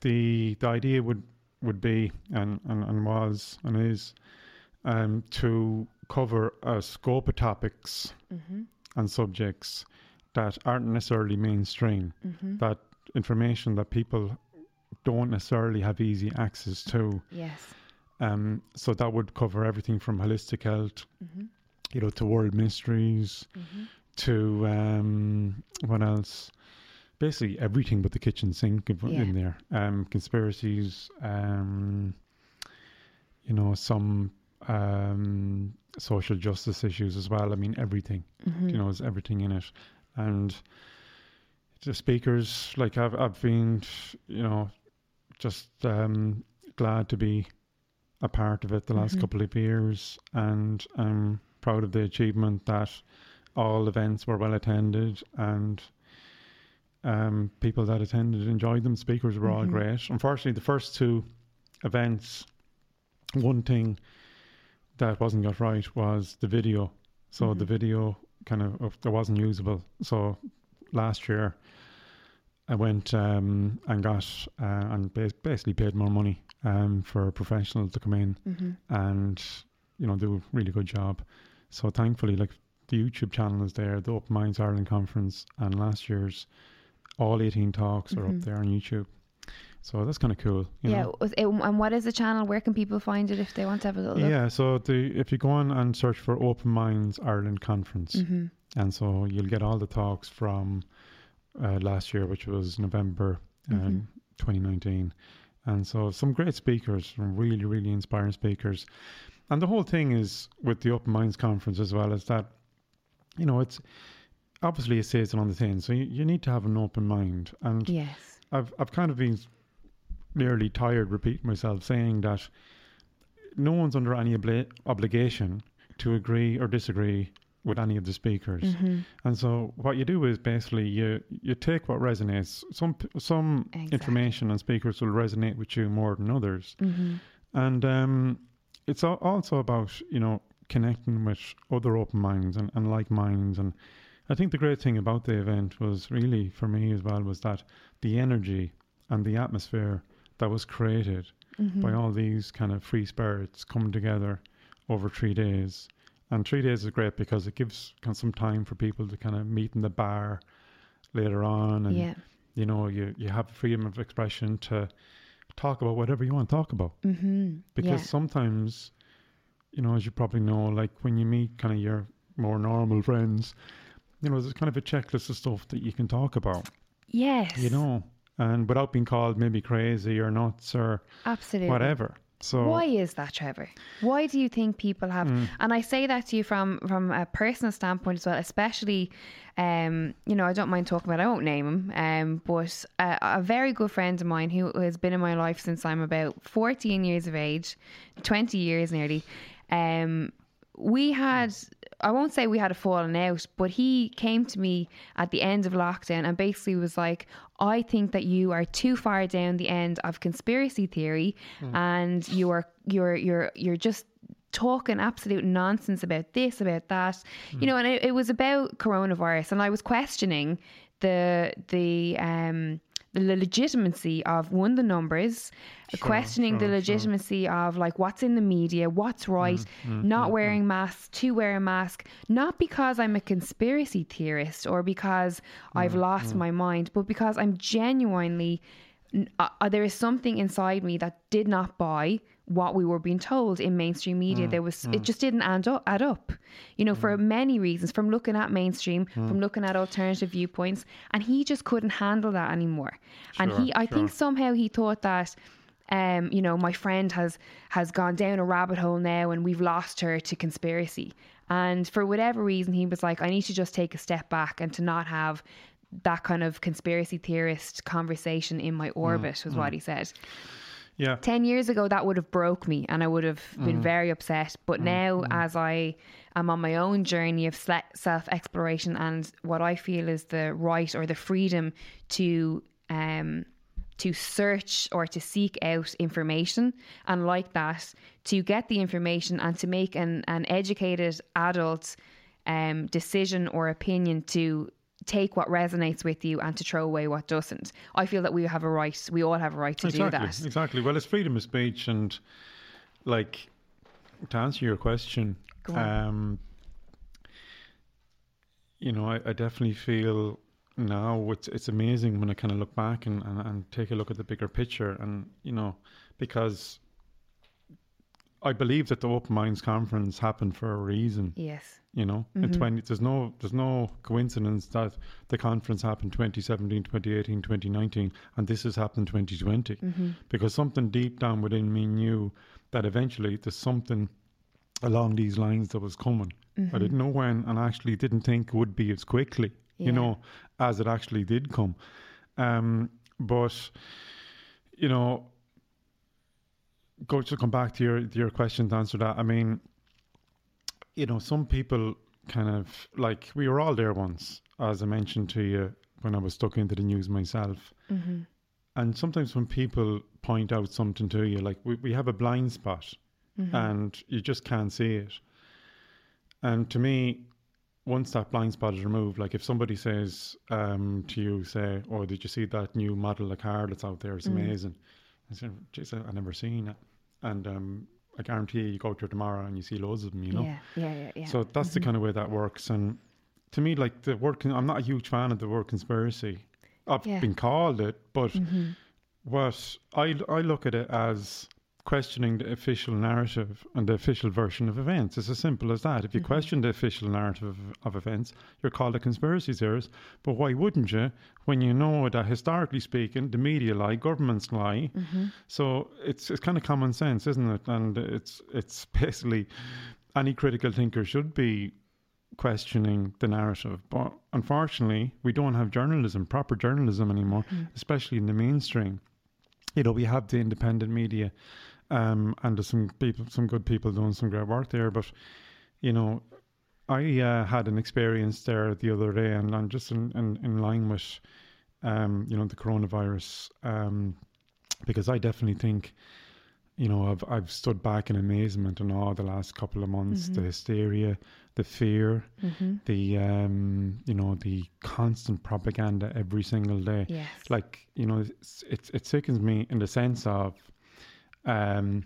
the the idea would would be and and, and was and is um, to cover a scope of topics mm-hmm. and subjects that aren't necessarily mainstream. Mm-hmm. That information that people don't necessarily have easy access to. Yes. Um, so that would cover everything from holistic health, mm-hmm. you know, to world mysteries, mm-hmm. to um, what else? basically everything but the kitchen sink in, Yeah. in there. Um, conspiracies, um, you know, some um, social justice issues as well. I mean, everything. Mhm. You know, is everything in it, and the speakers. Like I've I've been, you know, just um, glad to be a part of it the last Mhm. couple of years, and I'm proud of the achievement that all events were well attended and um, people that attended enjoyed them. Speakers were all Mhm. great. Unfortunately, the first two events, one thing that wasn't got right was the video. So the Mhm. video kind of of- there wasn't usable. So last year, I went um, and got uh, and bas- basically paid more money um, for a professional to come in Mhm. and you know do a really good job. So thankfully, like the YouTube channel is there, the Open Minds Ireland conference, and last year's all 18 talks are Mhm. up there on YouTube. So that's kind of cool. You yeah. know? it- and what is the channel? Where can people find it if they want to have a little look? Yeah, so the if you go on and search for Open Minds Ireland Conference, hmm and so you'll get all the talks from uh, last year, which was November um, Mhm. 2019, and so some great speakers, some really really inspiring speakers, and the whole thing is with the Open Minds Conference as well is that, you know, it's obviously it says it on the thing, so you, you need to have an open mind, and Yes. I've I've kind of been nearly tired repeating myself saying that no one's under any obli- obligation to agree or disagree with any of the speakers. hmm And so what you do is basically you you take what resonates. Some some Exactly. information and speakers will resonate with you more than others. hmm And um, it's also about you know connecting with other open minds and, and like minds. And I think the great thing about the event was really for me as well was that the energy and the atmosphere that was created hmm by all these kind of free spirits coming together over three days. And three days is great because it gives kind of some time for people to kind of meet in the bar later on, and Yeah. you know you you have freedom of expression to talk about whatever you want to talk about hmm because yeah. sometimes you know as you probably know like when you meet kind of your more normal friends you know there's kind of a checklist of stuff that you can talk about Yes. you know and without being called maybe crazy or nuts or Absolutely. whatever so Why is that, Trevor? Why do you think people have? Mm. And I say that to you from from a personal standpoint as well, especially, um, you know, I don't mind talking about. I won't name him, um, but a, a very good friend of mine who has been in my life since I'm about 14 years of age, 20 years nearly. Um, we had. I won't say we had a falling out, but he came to me at the end of lockdown and basically was like, I think that you are too far down the end of conspiracy theory and you are you're you're you're just talking absolute nonsense about this, about that. You know, and it, it was about coronavirus and I was questioning the the um the legitimacy of one the numbers questioning the sure, sure. legitimacy of like what's in the media what's right Mm, not wearing masks to wear a mask not because i'm a conspiracy theorist or because Mm, i've lost my mind but because i'm genuinely uh, there is something inside me that did not buy what we were being told in mainstream Mm, media there was it just didn't add up, add up you know for many reasons from looking at mainstream Mm. from looking at alternative viewpoints and he just couldn't handle that anymore and he i think somehow he thought that um, you know, my friend has has gone down a rabbit hole now, and we've lost her to conspiracy. And for whatever reason, he was like, I need to just take a step back and to not have that kind of conspiracy theorist conversation in my orbit, was what he said. Yeah. 10 years ago that would have broke me and i would have been very upset. But now as i am on my own journey of self exploration and what i feel is the right or the freedom to um to search or to seek out information and like that to get the information and to make an, an educated adult um, decision or opinion to take what resonates with you and to throw away what doesn't. I feel that we have a right, we all have a right to exactly do that. exactly well it's freedom of speech and like to answer your question um you know I, I definitely feel now it's it's amazing when I kind of look back and, and, and take a look at the bigger picture and you know because I believe that the Open Minds conference happened for a reason. Yes. You know, in mm-hmm. 20, there's no there's no coincidence that the conference happened 2017, 2018, 2019, and this has happened 2020 mm-hmm. because something deep down within me knew that eventually there's something along these lines that was coming. I mm-hmm. didn't know when, and actually didn't think it would be as quickly, Yeah. you know, as it actually did come. Um, but you know, go to come back to your to your question to answer that. I mean, you know, some people kind of like we were all there once, as I mentioned to you when I was stuck into the news myself. Mm-hmm. And sometimes when people point out something to you, like we, we have a blind spot Mm-hmm. and you just can't see it. And to me, once that blind spot is removed, like if somebody says um, to you, say, "Oh, did you see that new model of car that's out there? It's Mm. amazing." I said, "Jeez, I- I've never seen it." And um, I guarantee you, you go out there tomorrow and you see loads of them. You know. Yeah. Yeah. Yeah. Yeah. So that's the kind of way that works. And to me, like the word, con- I'm not a huge fan of the word conspiracy. I've Yeah. been called it, but Mm-hmm. what I I look at it as questioning the official narrative and the official version of events. It's as simple as that. If you Mm-hmm. question the official narrative of, of events, you're called a conspiracy theorist. But why wouldn't you when you know that historically speaking, the media lie, governments lie. Mm-hmm. So it's it's kind of common sense, isn't it? And it's it's basically any critical thinker should be questioning the narrative. But unfortunately, we don't have journalism, proper journalism anymore, especially in the mainstream. You know, we have the independent media, um, and there's some people, some good people doing some great work there. But you know, I uh, had an experience there the other day, and I'm just in, in, in line with, um, you know, the coronavirus, um, because I definitely think, you know, I've I've stood back in amazement in all the last couple of months, the hysteria, the fear, Mm-hmm. the um, you know, the constant propaganda every single day Yes. like you know it's, it's it sickens me in the sense of um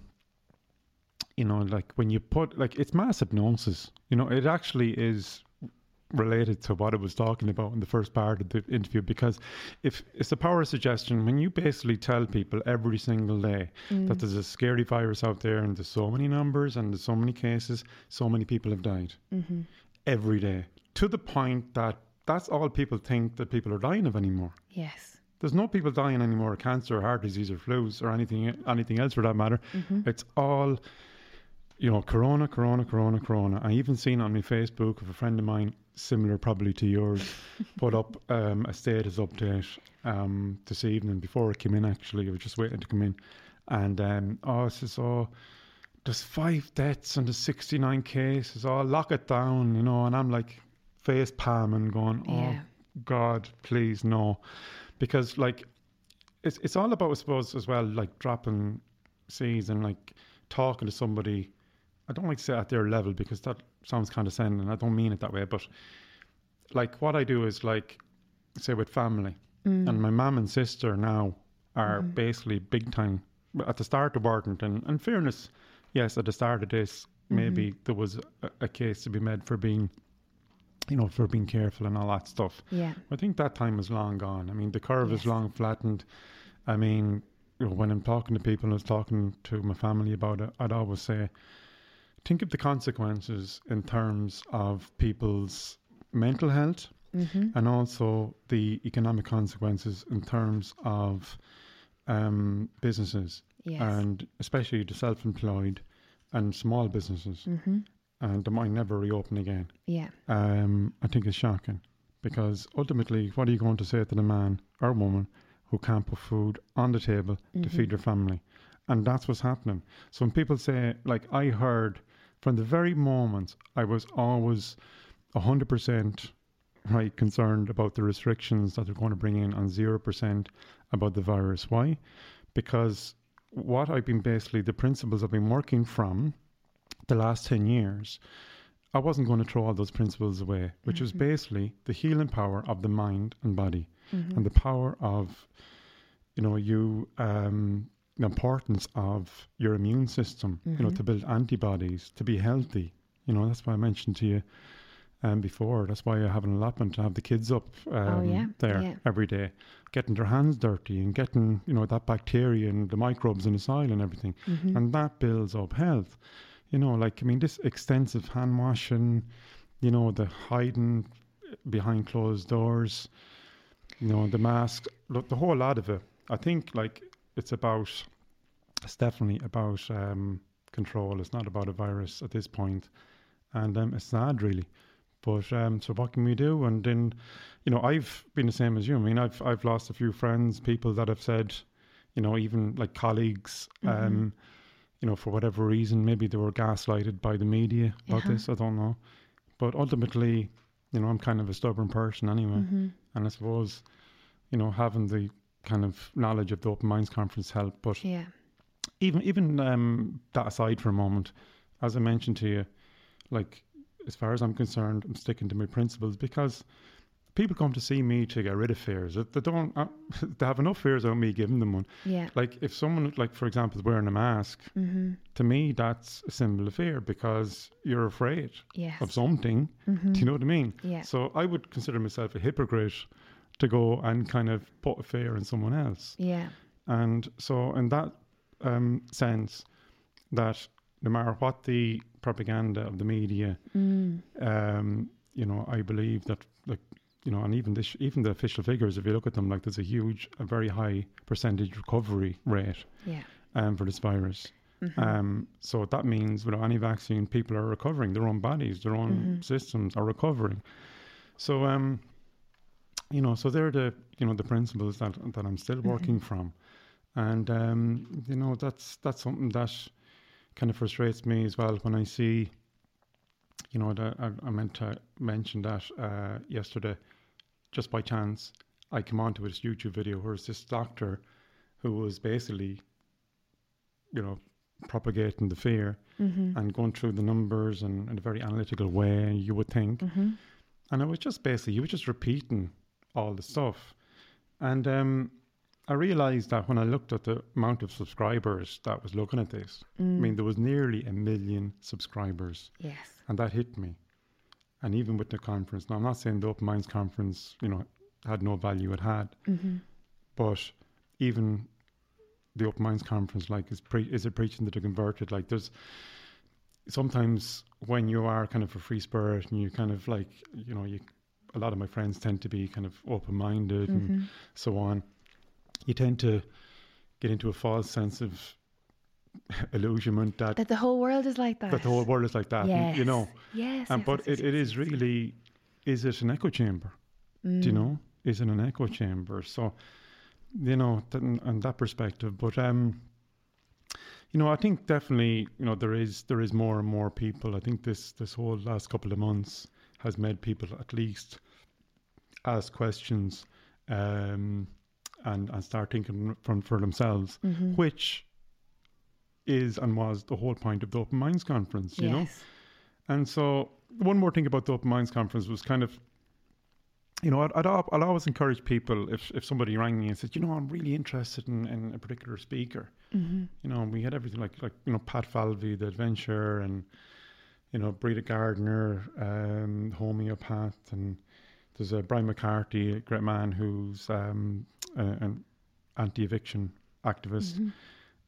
you know like when you put like it's mass hypnosis you know it actually is related to what I was talking about in the first part of the interview because if it's the power of suggestion when you basically tell people every single day that there's a scary virus out there and there's so many numbers and there's so many cases so many people have died Mm-hmm. every day to the point that that's all people think that people are dying of anymore Yes. There's no people dying anymore of cancer, heart disease, or flus, or anything anything else for that matter. It's all, you know, corona, corona, corona, corona. I even seen on my Facebook of a friend of mine, similar probably to yours, put up um, a status update um, this evening before it came in. Actually, I was just waiting to come in, and um, oh, it says, oh, there's five deaths and there's 69 cases. Oh, lock it down, you know. And I'm like face palming, going, oh. Yeah. God, please no, because like it's it's all about I suppose as well like dropping seeds and like talking to somebody. I don't like to say at their level because that sounds condescending. I don't mean it that way, but like what I do is like say with family, mm. and my mum and sister now are mm-hmm. basically big time at the start of Barton. And fairness, yes, at the start of this, mm-hmm. maybe there was a, a case to be made for being, you know, for being careful and all that stuff. Yeah. I think that time is long gone. I mean, the curve Yes. is long flattened. I mean, you know, when I'm talking to people, I was talking to my family about it, I'd always say, think of the consequences in terms of people's mental health Mm-hmm. and also the economic consequences in terms of um, businesses Yes. and especially the self-employed and small businesses mm-hmm. And they might never reopen again Yeah. um, I think it's shocking because ultimately, what are you going to say to the man or woman who can't put food on the table to feed their family? And that's what's happening. So when people say, like, I heard from the very moment I was always 100% right concerned about the restrictions that they're going to bring in on 0% about the virus. Why? Because what I've been basically, the principles I've been working from the last 10 years I wasn't going to throw all those principles away, which was basically the healing power of the mind and body, and the power of, you know, you um, the importance of your immune system, you know, to build antibodies, to be healthy. You know, that's why I mentioned to you um, before. That's why I have an allotment to have the kids up um, Oh, yeah, there yeah. every day, getting their hands dirty and getting you know that bacteria and the microbes in the soil and everything, Mm-hmm. and that builds up health. You know, like I mean, this extensive hand washing, you know, the hiding behind closed doors, you know, the mask, look, the whole lot of it. I think like it's about, it's definitely about um, control. It's not about a virus at this point. and um, it's sad really. But um, so what can we do? And then, you know, I've been the same as you. I mean, I've I've lost a few friends, people that have said, you know, even like colleagues, um, you know, for whatever reason, maybe they were gaslighted by the media about Uh-huh. this. I don't know. But ultimately, you know, I'm kind of a stubborn person anyway, Mm-hmm. and I suppose, you know, having the kind of knowledge of the Open Minds Conference helped. But Yeah. even even um, that aside for a moment, as I mentioned to you, like as far as I'm concerned, I'm sticking to my principles because people come to see me to get rid of fears. They don't. Uh, they have enough fears about me giving them one. Yeah. Like if someone, like for example, is wearing a mask, Mm-hmm. to me that's a symbol of fear because you're afraid Yes. of something. Do you know what I mean? Yeah. So I would consider myself a hypocrite to go and kind of put a fear in someone else. Yeah. And so, in that um, sense, that no matter what the propaganda of the media, Mm. um, you know, I believe that, like, you know, and even this, even the official figures, if you look at them, like, there's a huge, a very high percentage recovery rate Yeah. um, for this virus. Mm-hmm. Um, so that means without any vaccine, people are recovering. Their own bodies, their own Mm-hmm. systems are recovering. So, um, you know, so they're the you know the principles that that I'm still Mm-hmm. working from, and um, you know that's that's something that kind of frustrates me as well when I see. You know, that I, I meant to mention that uh, yesterday, just by chance, I come onto this YouTube video where it's this doctor who was basically, you know, propagating the fear Mm-hmm. and going through the numbers and in a very analytical way, you would think. Mm-hmm. And it was just basically, he was just repeating all the stuff. And um, I realized that when I looked at the amount of subscribers that was looking at this, I Mm. mean, there was nearly a million subscribers, Yes. and that hit me. And even with the conference, now I'm not saying the Open Minds conference, you know, had no value it had, Mm-hmm. but even the Open Minds conference, like, is pre- is it preaching to the converted? Like, there's sometimes when you are kind of a free spirit and you kind of like, you know, you a lot of my friends tend to be kind of open minded Mm-hmm. and so on. You tend to get into a false sense of illusionment that That the whole world is like that. that the whole world is like that. Yes. You know, Yes. and yes, but it, it really, is it an echo chamber? Do you Mm. know? Is it an echo chamber? So, you know, th- and that perspective. But um, you know, I think definitely, you know, there is there is more and more people. I think this this whole last couple of months has made people at least ask questions um, and and start thinking from for themselves, Mm-hmm. which is and was the whole point of the Open Minds conference. You know. And so, one more thing about the Open Minds conference was kind of, you know, I'd, I'd, I'd always encourage people if, if somebody rang me and said, you know, I'm really interested in, in a particular speaker. Mm-hmm. You know, we had everything like, like you know, Pat Falvey, the adventure, and, you know, Breda Gardner, um, homeopath, and there's a Brian McCarthy, a great man who's um, an anti eviction activist. Mm-hmm.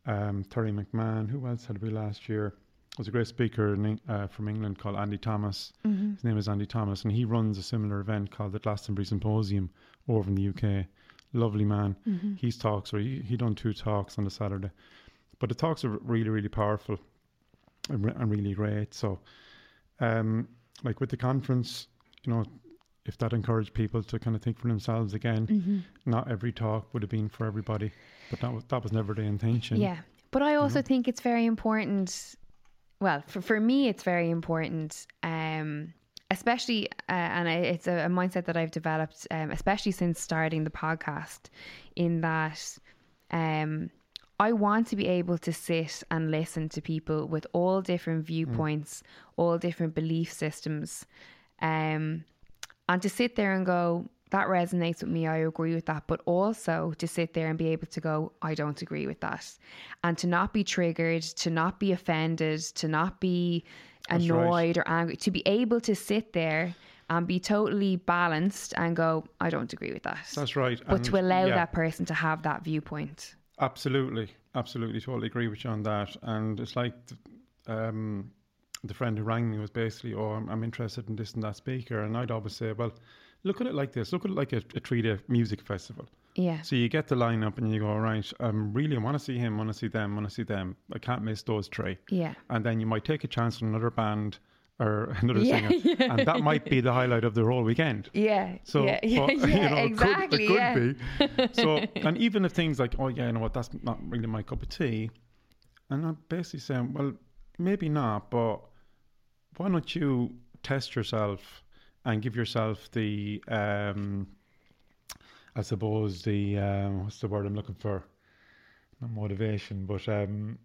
Um, Terry McMahon, who else had we last year? was a great speaker in, uh, from England called Andy Thomas. Mm-hmm. His name is Andy Thomas, and he runs a similar event called the Glastonbury Symposium over in the UK. Lovely man. Mm-hmm. He's talks, or he, he done two talks on the Saturday. But the talks are really, really powerful and, re- and really great. So, um, like with the conference, you know, if that encouraged people to kind of think for themselves again, Mm-hmm. not every talk would have been for everybody, but that was, that was never the intention. Yeah. But I also think it's very important. Well, for, for me, it's very important, um, especially, uh, and I, it's a, a mindset that I've developed, um, especially since starting the podcast, in that um, I want to be able to sit and listen to people with all different viewpoints, all different belief systems, um, and to sit there and go, that resonates with me. I agree with that. But also to sit there and be able to go, I don't agree with that. And to not be triggered, to not be offended, to not be That's right. annoyed or angry, to be able to sit there and be totally balanced and go, I don't agree with that. That's right. But And, to allow yeah, that person to have that viewpoint. Absolutely, absolutely, totally agree with you on that. And it's like um, the friend who rang me was basically, "Oh, I'm, I'm interested in this and that speaker," and I'd always say, "Well, look at it like this. Look at it like a, a three-day music festival. Yeah. So you get the lineup and you go, all right, um, really, I want to see him, want to see them, want to see them. I can't miss those three. Yeah. And then you might take a chance on another band or another Yeah, singer, and that might be the highlight of the whole weekend. Yeah. So, yeah, yeah, but, yeah, you know, exactly. it could, yeah. it could be. So, and even if things like, oh yeah, you know what, that's not really my cup of tea, and I'm basically saying, well, maybe not, but why don't you test yourself and give yourself the, um, I suppose the um, what's the word I'm looking for? Not motivation, but um,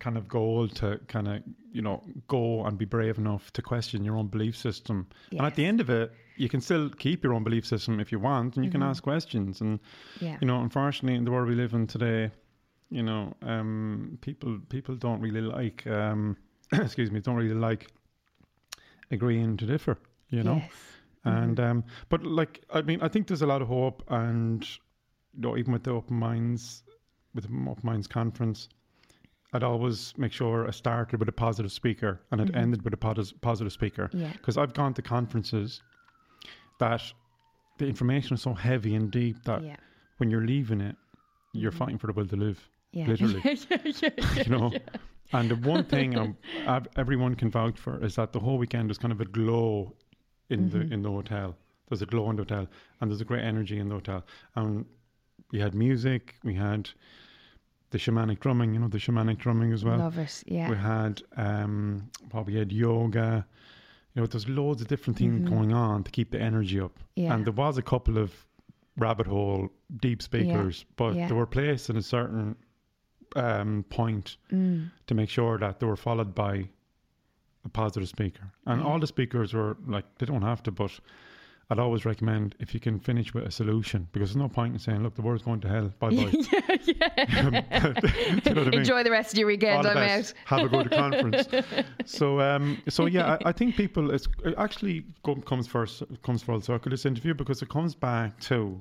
kind of goal to kind of you know go and be brave enough to question your own belief system. And at the end of it, you can still keep your own belief system if you want, and you can ask questions. And Yeah. you know, unfortunately, in the world we live in today, you know, um, people people don't really like, um, excuse me, don't really like agreeing to differ. You know, Yes. and um, but like I mean, I think there's a lot of hope, and you know, even with the open minds, with the open minds conference, I'd always make sure I started with a positive speaker and it ended with a pos- positive speaker. Yeah. Because I've gone to conferences that the information is so heavy and deep that Yeah. when you're leaving it, you're fighting for the will to live. Yeah. Literally. yeah, yeah, yeah, You know. And the one thing um, I've, everyone can vouch for is that the whole weekend was kind of a glow in Mm-hmm. the in the hotel. There's a glow in the hotel, and there's a great energy in the hotel. And we had music, we had the shamanic drumming, you know, the shamanic drumming as well. Love it. Yeah. We had um, probably had yoga. You know, there's loads of different things going on to keep the energy up. Mm-hmm. Yeah. And there was a couple of rabbit hole deep speakers, but Yeah. they were placed in a certain um, point Mm. to make sure that they were followed by a positive speaker. And all the speakers were like, they don't have to, but I'd always recommend if you can finish with a solution because there's no point in saying, look, the world's going to hell. Bye bye. You know I mean? Enjoy the rest of your weekend. I'm best. out. Have a good conference. So, um, so yeah, I, I think people it's it actually go- comes first comes full circle this interview because it comes back to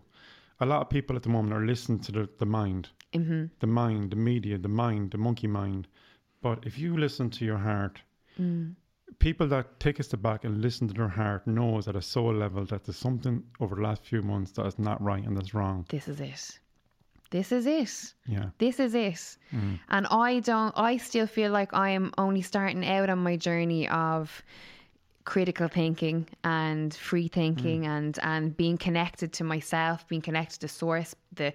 a lot of people at the moment are listening to the, the mind, Mm-hmm. the mind, the media, the mind, the monkey mind. But if you listen to your heart, Mm. people that take a step back and listen to their heart knows at a soul level that there's something over the last few months that is not right and that's wrong. This is it. This is it. Yeah. This is it. Mm. And I don't, I still feel like I am only starting out on my journey of critical thinking and free thinking and and being connected to myself being connected to source the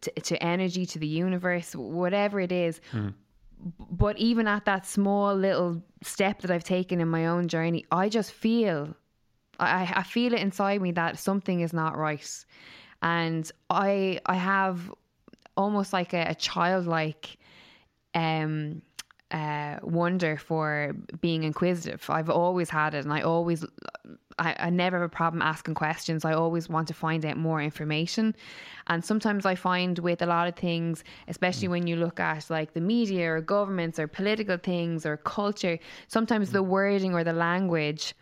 to, to energy to the universe whatever it is. But even at that small little step that I've taken in my own journey I just feel I, I feel it inside me that something is not right. And I I have almost like a, a childlike um uh wonder for being inquisitive. I've always had it and i always I, I never have a problem asking questions. I always want to find out more information. And sometimes i find with a lot of things especially when you look at like the media or governments or political things or culture sometimes the wording or the language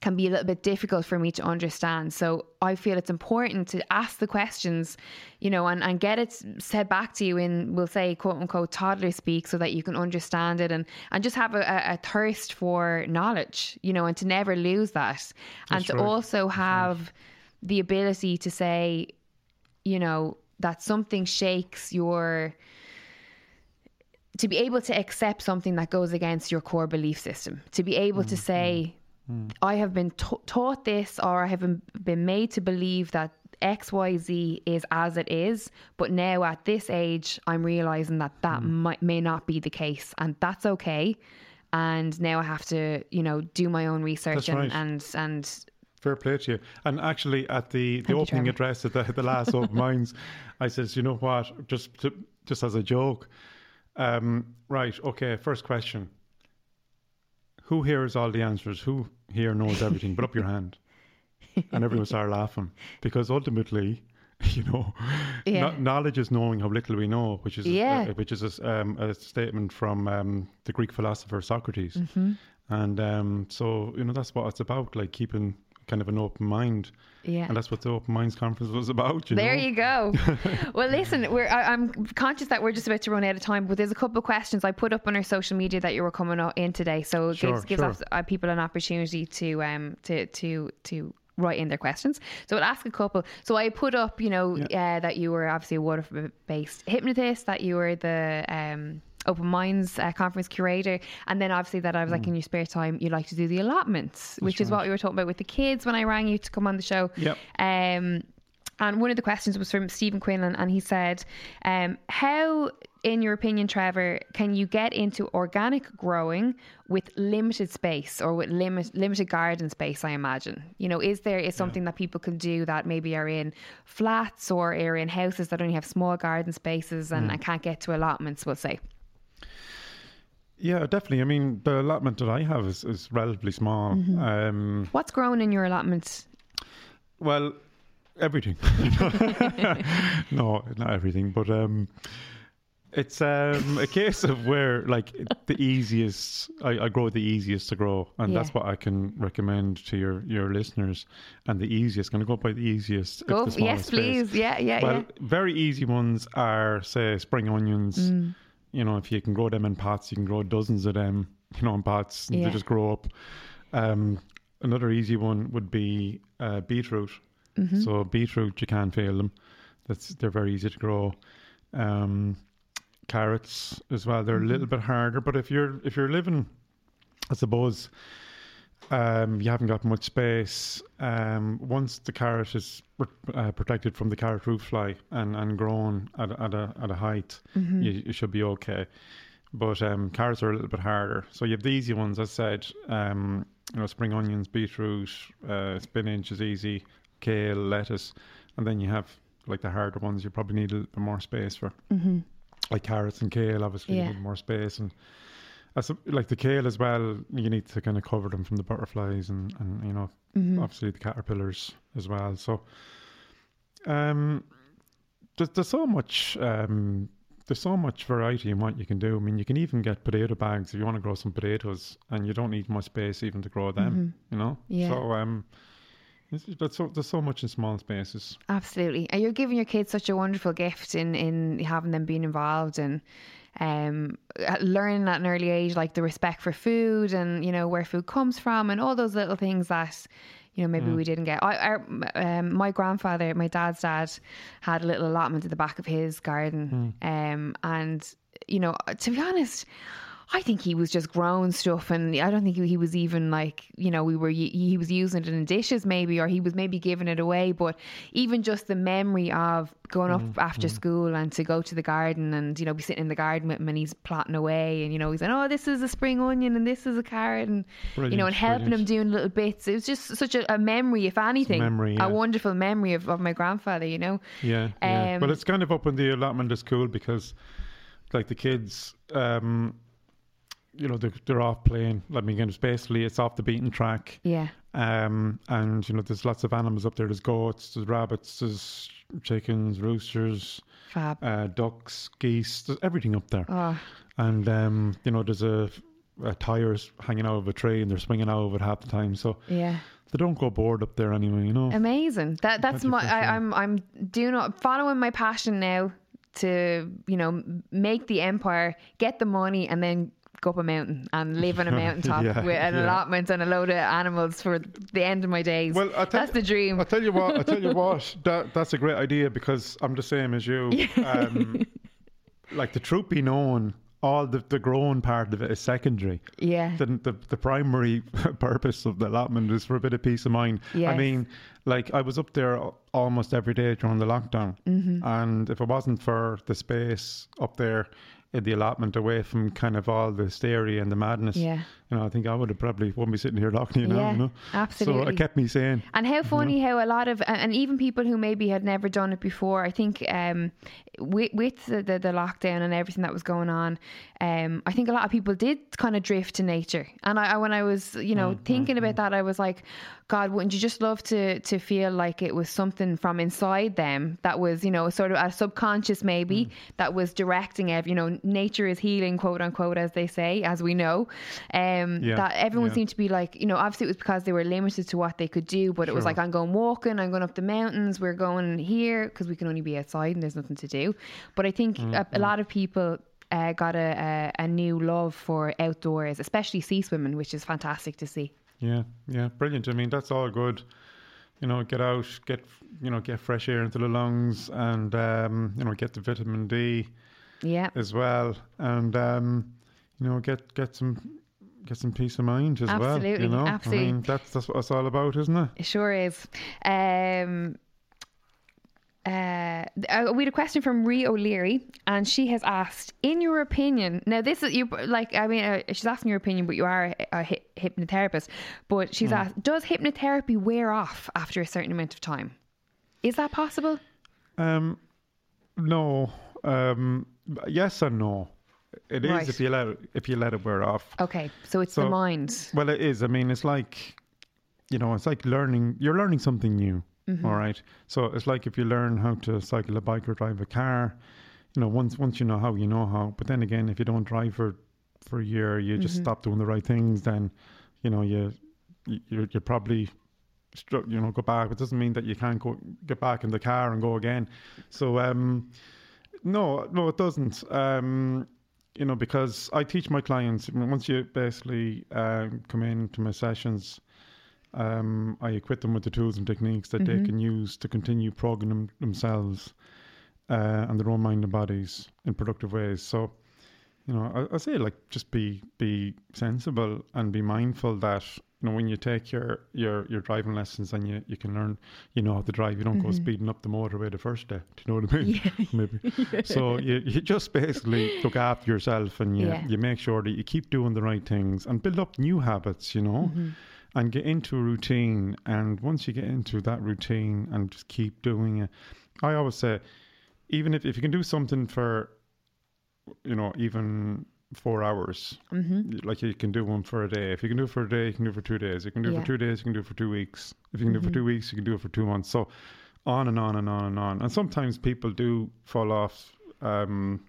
can be a little bit difficult for me to understand. So I feel it's important to ask the questions, you know, and, and get it said back to you in, we'll say, quote unquote, toddler speak so that you can understand it and, and just have a, a, thirst for knowledge, you know, and to never lose that. and That's to right. also have the ability to say, you know, that something shakes your to be able to accept something that goes against your core belief system, to be able to mm-hmm. say, I have been t- taught this or I have been, been made to believe that XYZ is as it is, but now at this age, I'm realizing that that might, may not be the case, and that's okay. And now I have to, you know, do my own research and, right. and and Fair play to you. And actually, at the, the Thank opening address at the, the last open minds, I says, you know what? Just to, just as a joke, um, right? Okay. First question: Who hears all the answers? Who here knows everything? Put up your hand. and everyone started laughing because ultimately, you know, Yeah. kno- knowledge is knowing how little we know, which is Yeah. uh, which is a, um, a statement from um, the Greek philosopher Socrates, Mm-hmm. and um, so you know that's what it's about, like keeping kind of an open mind, Yeah. and that's what the Open Minds Conference was about. You There know? you go. well, listen, we're, I, I'm conscious that we're just about to run out of time, but there's a couple of questions I put up on our social media that you were coming in today, so it Sure, gives, gives sure. us, uh, people an opportunity to um to to to write in their questions. So I'll ask a couple. So I put up, you know, uh, that you were obviously a Waterford-based hypnotist, that you were the um. Open Minds uh, conference curator, and then obviously that I was Mm. like in your spare time you like to do the allotments, which is what we were talking about with the kids when I rang you to come on the show. Yep. Um, and one of the questions was from Stephen Quinlan, and he said, um, "How, in your opinion, Trevor, can you get into organic growing with limited space or with limit limited garden space? I imagine, you know, is there is something that people can do that maybe are in flats or are in houses that only have small garden spaces and, and can't get to allotments? We'll say, Yeah, definitely. I mean, the allotment that I have is, is relatively small. Mm-hmm. Um, what's grown in your allotments? Well, everything. no, not everything, but um, it's um, a case of where like the easiest. I, I grow the easiest to grow, and that's what I can recommend to your your listeners. And the easiest, going to go by the easiest. Go, the yes, space. please, yeah, yeah, yeah. Well, yeah. very easy ones are say spring onions. Mm. You know, if you can grow them in pots, you can grow dozens of them. You know, in pots, and Yeah. they just grow up. Um, another easy one would be uh, beetroot. Mm-hmm. So beetroot, you can't fail them. That's they're very easy to grow. Um, carrots as well. They're a Mm-hmm. little bit harder, but if you're if you're living, I suppose, um, you haven't got much space. Um, once the carrot is uh, protected from the carrot fruit fly and, and grown at, a- at a at a height, Mm-hmm. you, you should be okay. But um, carrots are a little bit harder. So you have the easy ones, as I said. Um, you know, spring onions, beetroot, uh, spinach is easy, kale, lettuce, and then you have like the harder ones. You probably need a little bit more space for, Mm-hmm. like carrots and kale. Obviously, Yeah. you need more space, and like the kale as well. You need to kind of cover them from the butterflies and and you know Mm-hmm. obviously the caterpillars as well. So, um, there's, there's so much um, there's so much variety in what you can do. I mean, you can even get potato bags if you want to grow some potatoes, and you don't need much space even to grow them. You know, Mm-hmm. Yeah. So, um, that's so, there's so much in small spaces. Absolutely. And you're giving your kids such a wonderful gift in, in having them being involved and um, uh, learning at an early age, like the respect for food and, you know, where food comes from and all those little things that, you know, maybe we didn't get. I, I, um, my grandfather, my dad's dad, had a little allotment at the back of his garden. Um, and, you know, to be honest, I think he was just growing stuff, and I don't think he was even like you know we were he was using it in dishes maybe, or he was maybe giving it away. But even just the memory of going up after school and to go to the garden and you know be sitting in the garden with him and he's plotting away and you know he's saying oh this is a spring onion and this is a carrot and you know and helping him doing little bits. It was just such a, a memory, if anything, memory, yeah. a wonderful memory of, of my grandfather. You know, Yeah, yeah. Um, But it's kind of up in the allotment of school because, like the kids, um, you know, they're, they're off playing. I mean, it's basically it's off the beaten track. yeah, Um, and you know, there's lots of animals up there. There's goats, there's rabbits, there's chickens, roosters, fab. uh, ducks, geese. There's everything up there. Oh, And um, you know, there's a, a tires hanging out of a tree, and they're swinging out of it half the time. So yeah. they don't go bored up there anyway. You know. Amazing. That that's my. I, sure. I'm I'm doing following my passion now to you know make the empire, get the money, and then go up a mountain and live on a mountaintop Yeah, with an yeah. allotment and a load of animals for the end of my days. Well, I tell that's the dream. I tell you what. I tell you what. That that's a great idea because I'm the same as you. Um, like the truth be known, all the the growing part of it is secondary. yeah. The, the the primary purpose of the allotment is for a bit of peace of mind. I mean, like I was up there almost every day during the lockdown. Mm-hmm. And if it wasn't for the space up there the allotment away from kind of all the hysteria and the madness, Yeah. You know, I think I would have probably wouldn't be sitting here talking to you now. You know? absolutely. So it kept me sane. And how funny how a lot of and and even people who maybe had never done it before, I think um, with, with the, the the lockdown and everything that was going on, um, I think a lot of people did kind of drift to nature. And I, I when I was you know Mm-hmm. thinking about that, I was like, God, wouldn't you just love to to feel like it was something from inside them that was you know sort of a subconscious maybe Mm. that was directing every you know nature is healing quote unquote as they say as we know, um, Yeah, that everyone yeah. seemed to be like you know obviously it was because they were limited to what they could do, but it was like I'm going walking, I'm going up the mountains, we're going here because we can only be outside and there's nothing to do. But I think a, Mm-hmm. a lot of people. Uh, got a, a, a new love for outdoors, especially sea swimming, which is fantastic to see. Yeah, yeah, brilliant. I mean, that's all good. You know, get out, get you know, get fresh air into the lungs, and um, you know, get the vitamin D Yeah, as well, and um, you know, get get some get some peace of mind as well. Absolutely, You know, absolutely. I mean, that's that's what it's all about, isn't it? it sure is. Um, uh, uh, we had a question from Ree O'Leary, and she has asked, in your opinion, now this is you like, I mean, uh, she's asking your opinion, but you are a, a hy- hypnotherapist. But she's asked, does hypnotherapy wear off after a certain amount of time? Is that possible? Um, no, um, yes and no. It is Right. if you let it, if you let it wear off. Okay, so it's the mind. Well, it is. I mean, it's like, you know, it's like learning. You're learning something new. all right. So it's like if you learn how to cycle a bike or drive a car. You know, once once you know how, you know how. But then again, if you don't drive for for a year, you just stop doing the right things. Then, you know, you you you you probably you know go back. It doesn't mean that you can't go get back in the car and go again. So um, no, no, it doesn't. Um, you know, because I teach my clients once you basically um, come in to my sessions, um, I equip them with the tools and techniques that they can use to continue programming themselves uh, and their own mind and bodies in productive ways. So, you know, I, I say like just be be sensible and be mindful that you know when you take your your your driving lessons and you you can learn you know how to drive. You don't go mm-hmm. speeding up the motorway the first day. Do you know what I mean? Yeah. Maybe. So you you just basically look after yourself and you Yeah. you make sure that you keep doing the right things and build up new habits. You know. Mm-hmm. And get into a routine, and once you get into that routine and just keep doing it, I always say, even if, if you can do something for you know, even four hours. Mm-hmm. Like you can do one for a day. If you can do it for a day, you can do it for two days. You can do it Yeah. for two days, you can do it for two weeks. If you can do it for two weeks, you can do it for two months. So on and on and on and on. And sometimes people do fall off um,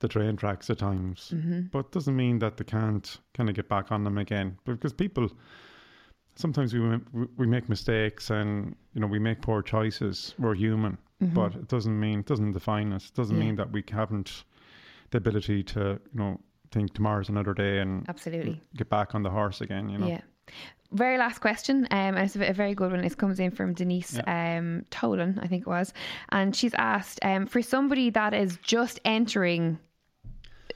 the train tracks at times, but it doesn't mean that they can't kind of get back on them again. Because people, sometimes we we make mistakes and you know we make poor choices. We're human, but it doesn't mean it doesn't define us. It doesn't Yeah. mean that we haven't the ability to you know think tomorrow's another day and Absolutely. get back on the horse again. You know. Yeah. Very last question, um, and it's a very good one. It comes in from Denise um, Tolan, I think it was, and she's asked um, for somebody that is just entering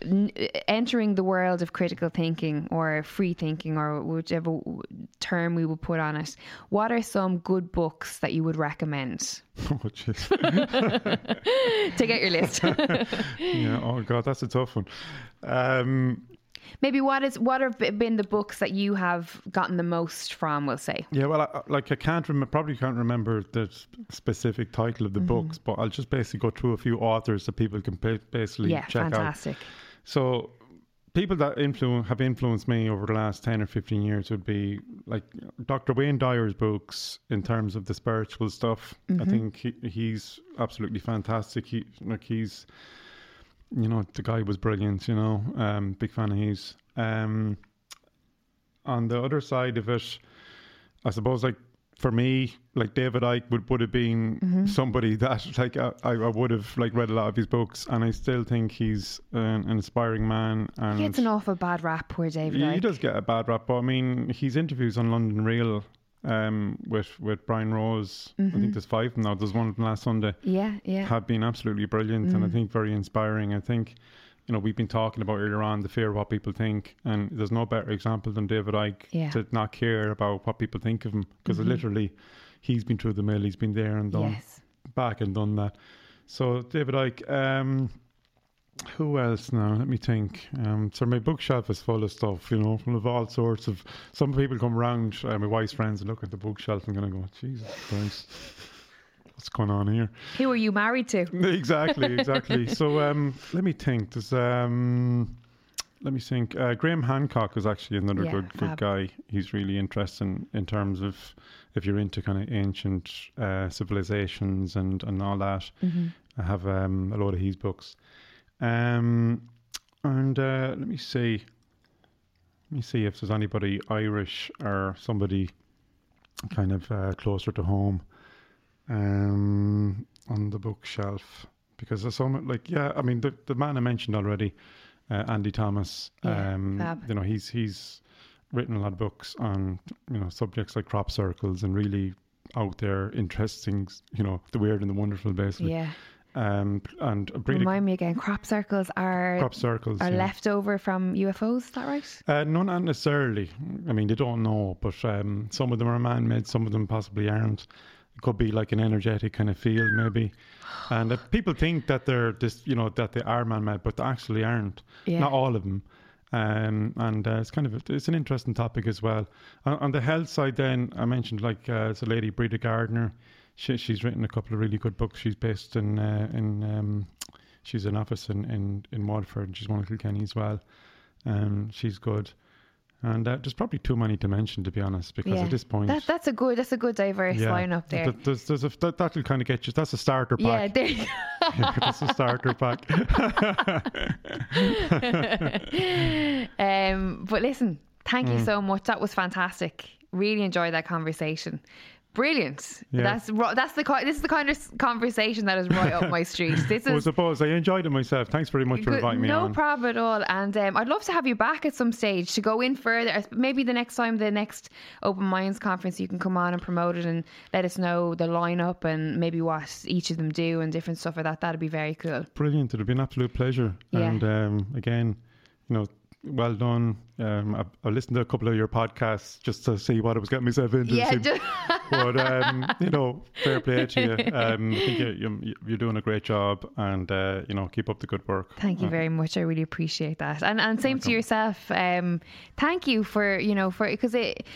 n- entering the world of critical thinking or free thinking or whichever w- term we would put on it. What are some good books that you would recommend? oh jeez. Take out your list. yeah. Oh god, that's a tough one. Um, Maybe what is what have been the books that you have gotten the most from? We'll say. Yeah, well, I, like I can't remember, probably can't remember the specific title of the Mm-hmm. books, but I'll just basically go through a few authors that people can ba- basically Yeah, check out. So, people that influ- have influenced me over the last ten or fifteen years would be like Dr. Wayne Dyer's books in terms of the spiritual stuff. I think he, he's absolutely fantastic. He like he's, you know, the guy was brilliant. You know, um, big fan of his. Um, on the other side of it, I suppose like for me, like David Icke would, would have been mm-hmm. somebody that like I, I would have like read a lot of his books, and I still think he's an, an inspiring man. And He gets an awful bad rap, poor David. he Icke. does get a bad rap, but I mean, his interviews on London Real um, with with Brian Rose, I think mm-hmm. there's five now. There's one from last Sunday Yeah, yeah. have been absolutely brilliant and I mm. think very inspiring. I think, you know, we've been talking about earlier on the fear of what people think, and there's no better example than David Icke Yeah. to not care about what people think of him because literally he's been through the mill. He's been there and done Yes. back and done that. So David Icke. Um, who else now? Let me think. Um, so my bookshelf is full of stuff, you know, full of all sorts of. Some people come around, uh, my wife's friends, and look at the bookshelf and going to go, Jesus Christ, what's going on here? Who are you married to? exactly, exactly. so um, let me think. There's um, let me think. Uh, Graham Hancock is actually another Yeah, good good fab. guy. He's really interesting in terms of if you're into kind of ancient uh, civilizations and and all that. Mm-hmm. I have um, a lot of his books. Um, and uh, let me see. Let me see if there's anybody Irish or somebody kind of uh, closer to home um, on the bookshelf. Because there's so much, like, yeah, I mean, the, the man I mentioned already, uh, Andy Thomas, Yeah, um, fab. you know, he's he's written a lot of books on, you know, subjects like crop circles and really out there, interesting, you know, the weird and the wonderful, basically. Yeah. Um, and really Remind me again. Crop circles are crop circles. are yeah. left over from UFOs. Is that right? Uh, no, not necessarily. I mean, they don't know, but um, some of them are man-made, some of them possibly aren't. It could be like an energetic kind of field, maybe. And uh, people think that they're this, you know, that they are man-made, but they actually aren't. Yeah. Not all of them. Um, and uh, it's kind of it's an interesting topic as well. On, on the health side, then I mentioned like uh, it's a lady, Breda Gardner. She, she's written a couple of really good books. She's based in uh, in um, she's an office in in in Waterford. and She's one of Kilkenny as well. Um, she's good. And uh, there's probably too many to mention, to be honest, because Yeah. at this point, That that's a good that's a good diverse yeah, lineup there. th- There's, there's a, that, that'll kind of get you. That's a starter yeah, pack. there you Yeah, that's a starter pack. um, but listen, thank Mm. you so much. That was fantastic. Really enjoyed that conversation. Brilliant. Yeah. That's that's the this is the kind of conversation that is right up my street. This I is suppose I enjoyed it myself. Thanks very much for inviting me no on. problem at all. And um, I'd love to have you back at some stage to go in further. Maybe the next time, the next Open Minds conference, you can come on and promote it and let us know the lineup and maybe what each of them do and different stuff like that. That'd be very cool. Brilliant. It'd be an absolute pleasure. Yeah. And um, again, you know, well done. Um, I, I listened to a couple of your podcasts just to see what I was getting myself into. Yeah, just, but um, you know, fair play to you. Um, I think you're, you're, you're doing a great job, and uh, you know, keep up the good work. thank you very much. I really appreciate that. And and same to yourself. Um, thank you for you know for because it.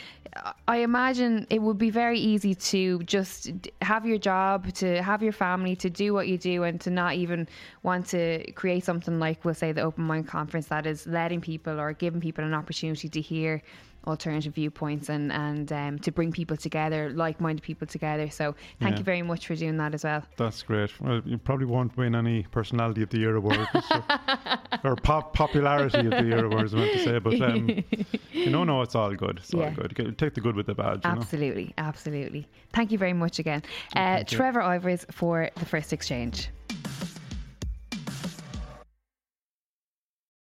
I imagine it would be very easy to just have your job, to have your family, to do what you do, and to not even want to create something like, we'll say, the Open Mind Conference that is letting people or giving people an opportunity to hear alternative viewpoints and and um, to bring people together, like-minded people together. So thank Yeah. you very much for doing that as well. That's great. Well, you probably won't win any Personality of the Year award so- or pop popularity of the year awards. I meant to say, but um, you know, no, it's all good. It's Yeah. all good. Take the good with the bad. You know? Absolutely, absolutely. Thank you very much again. Uh. Trevor Eivers for the first exchange.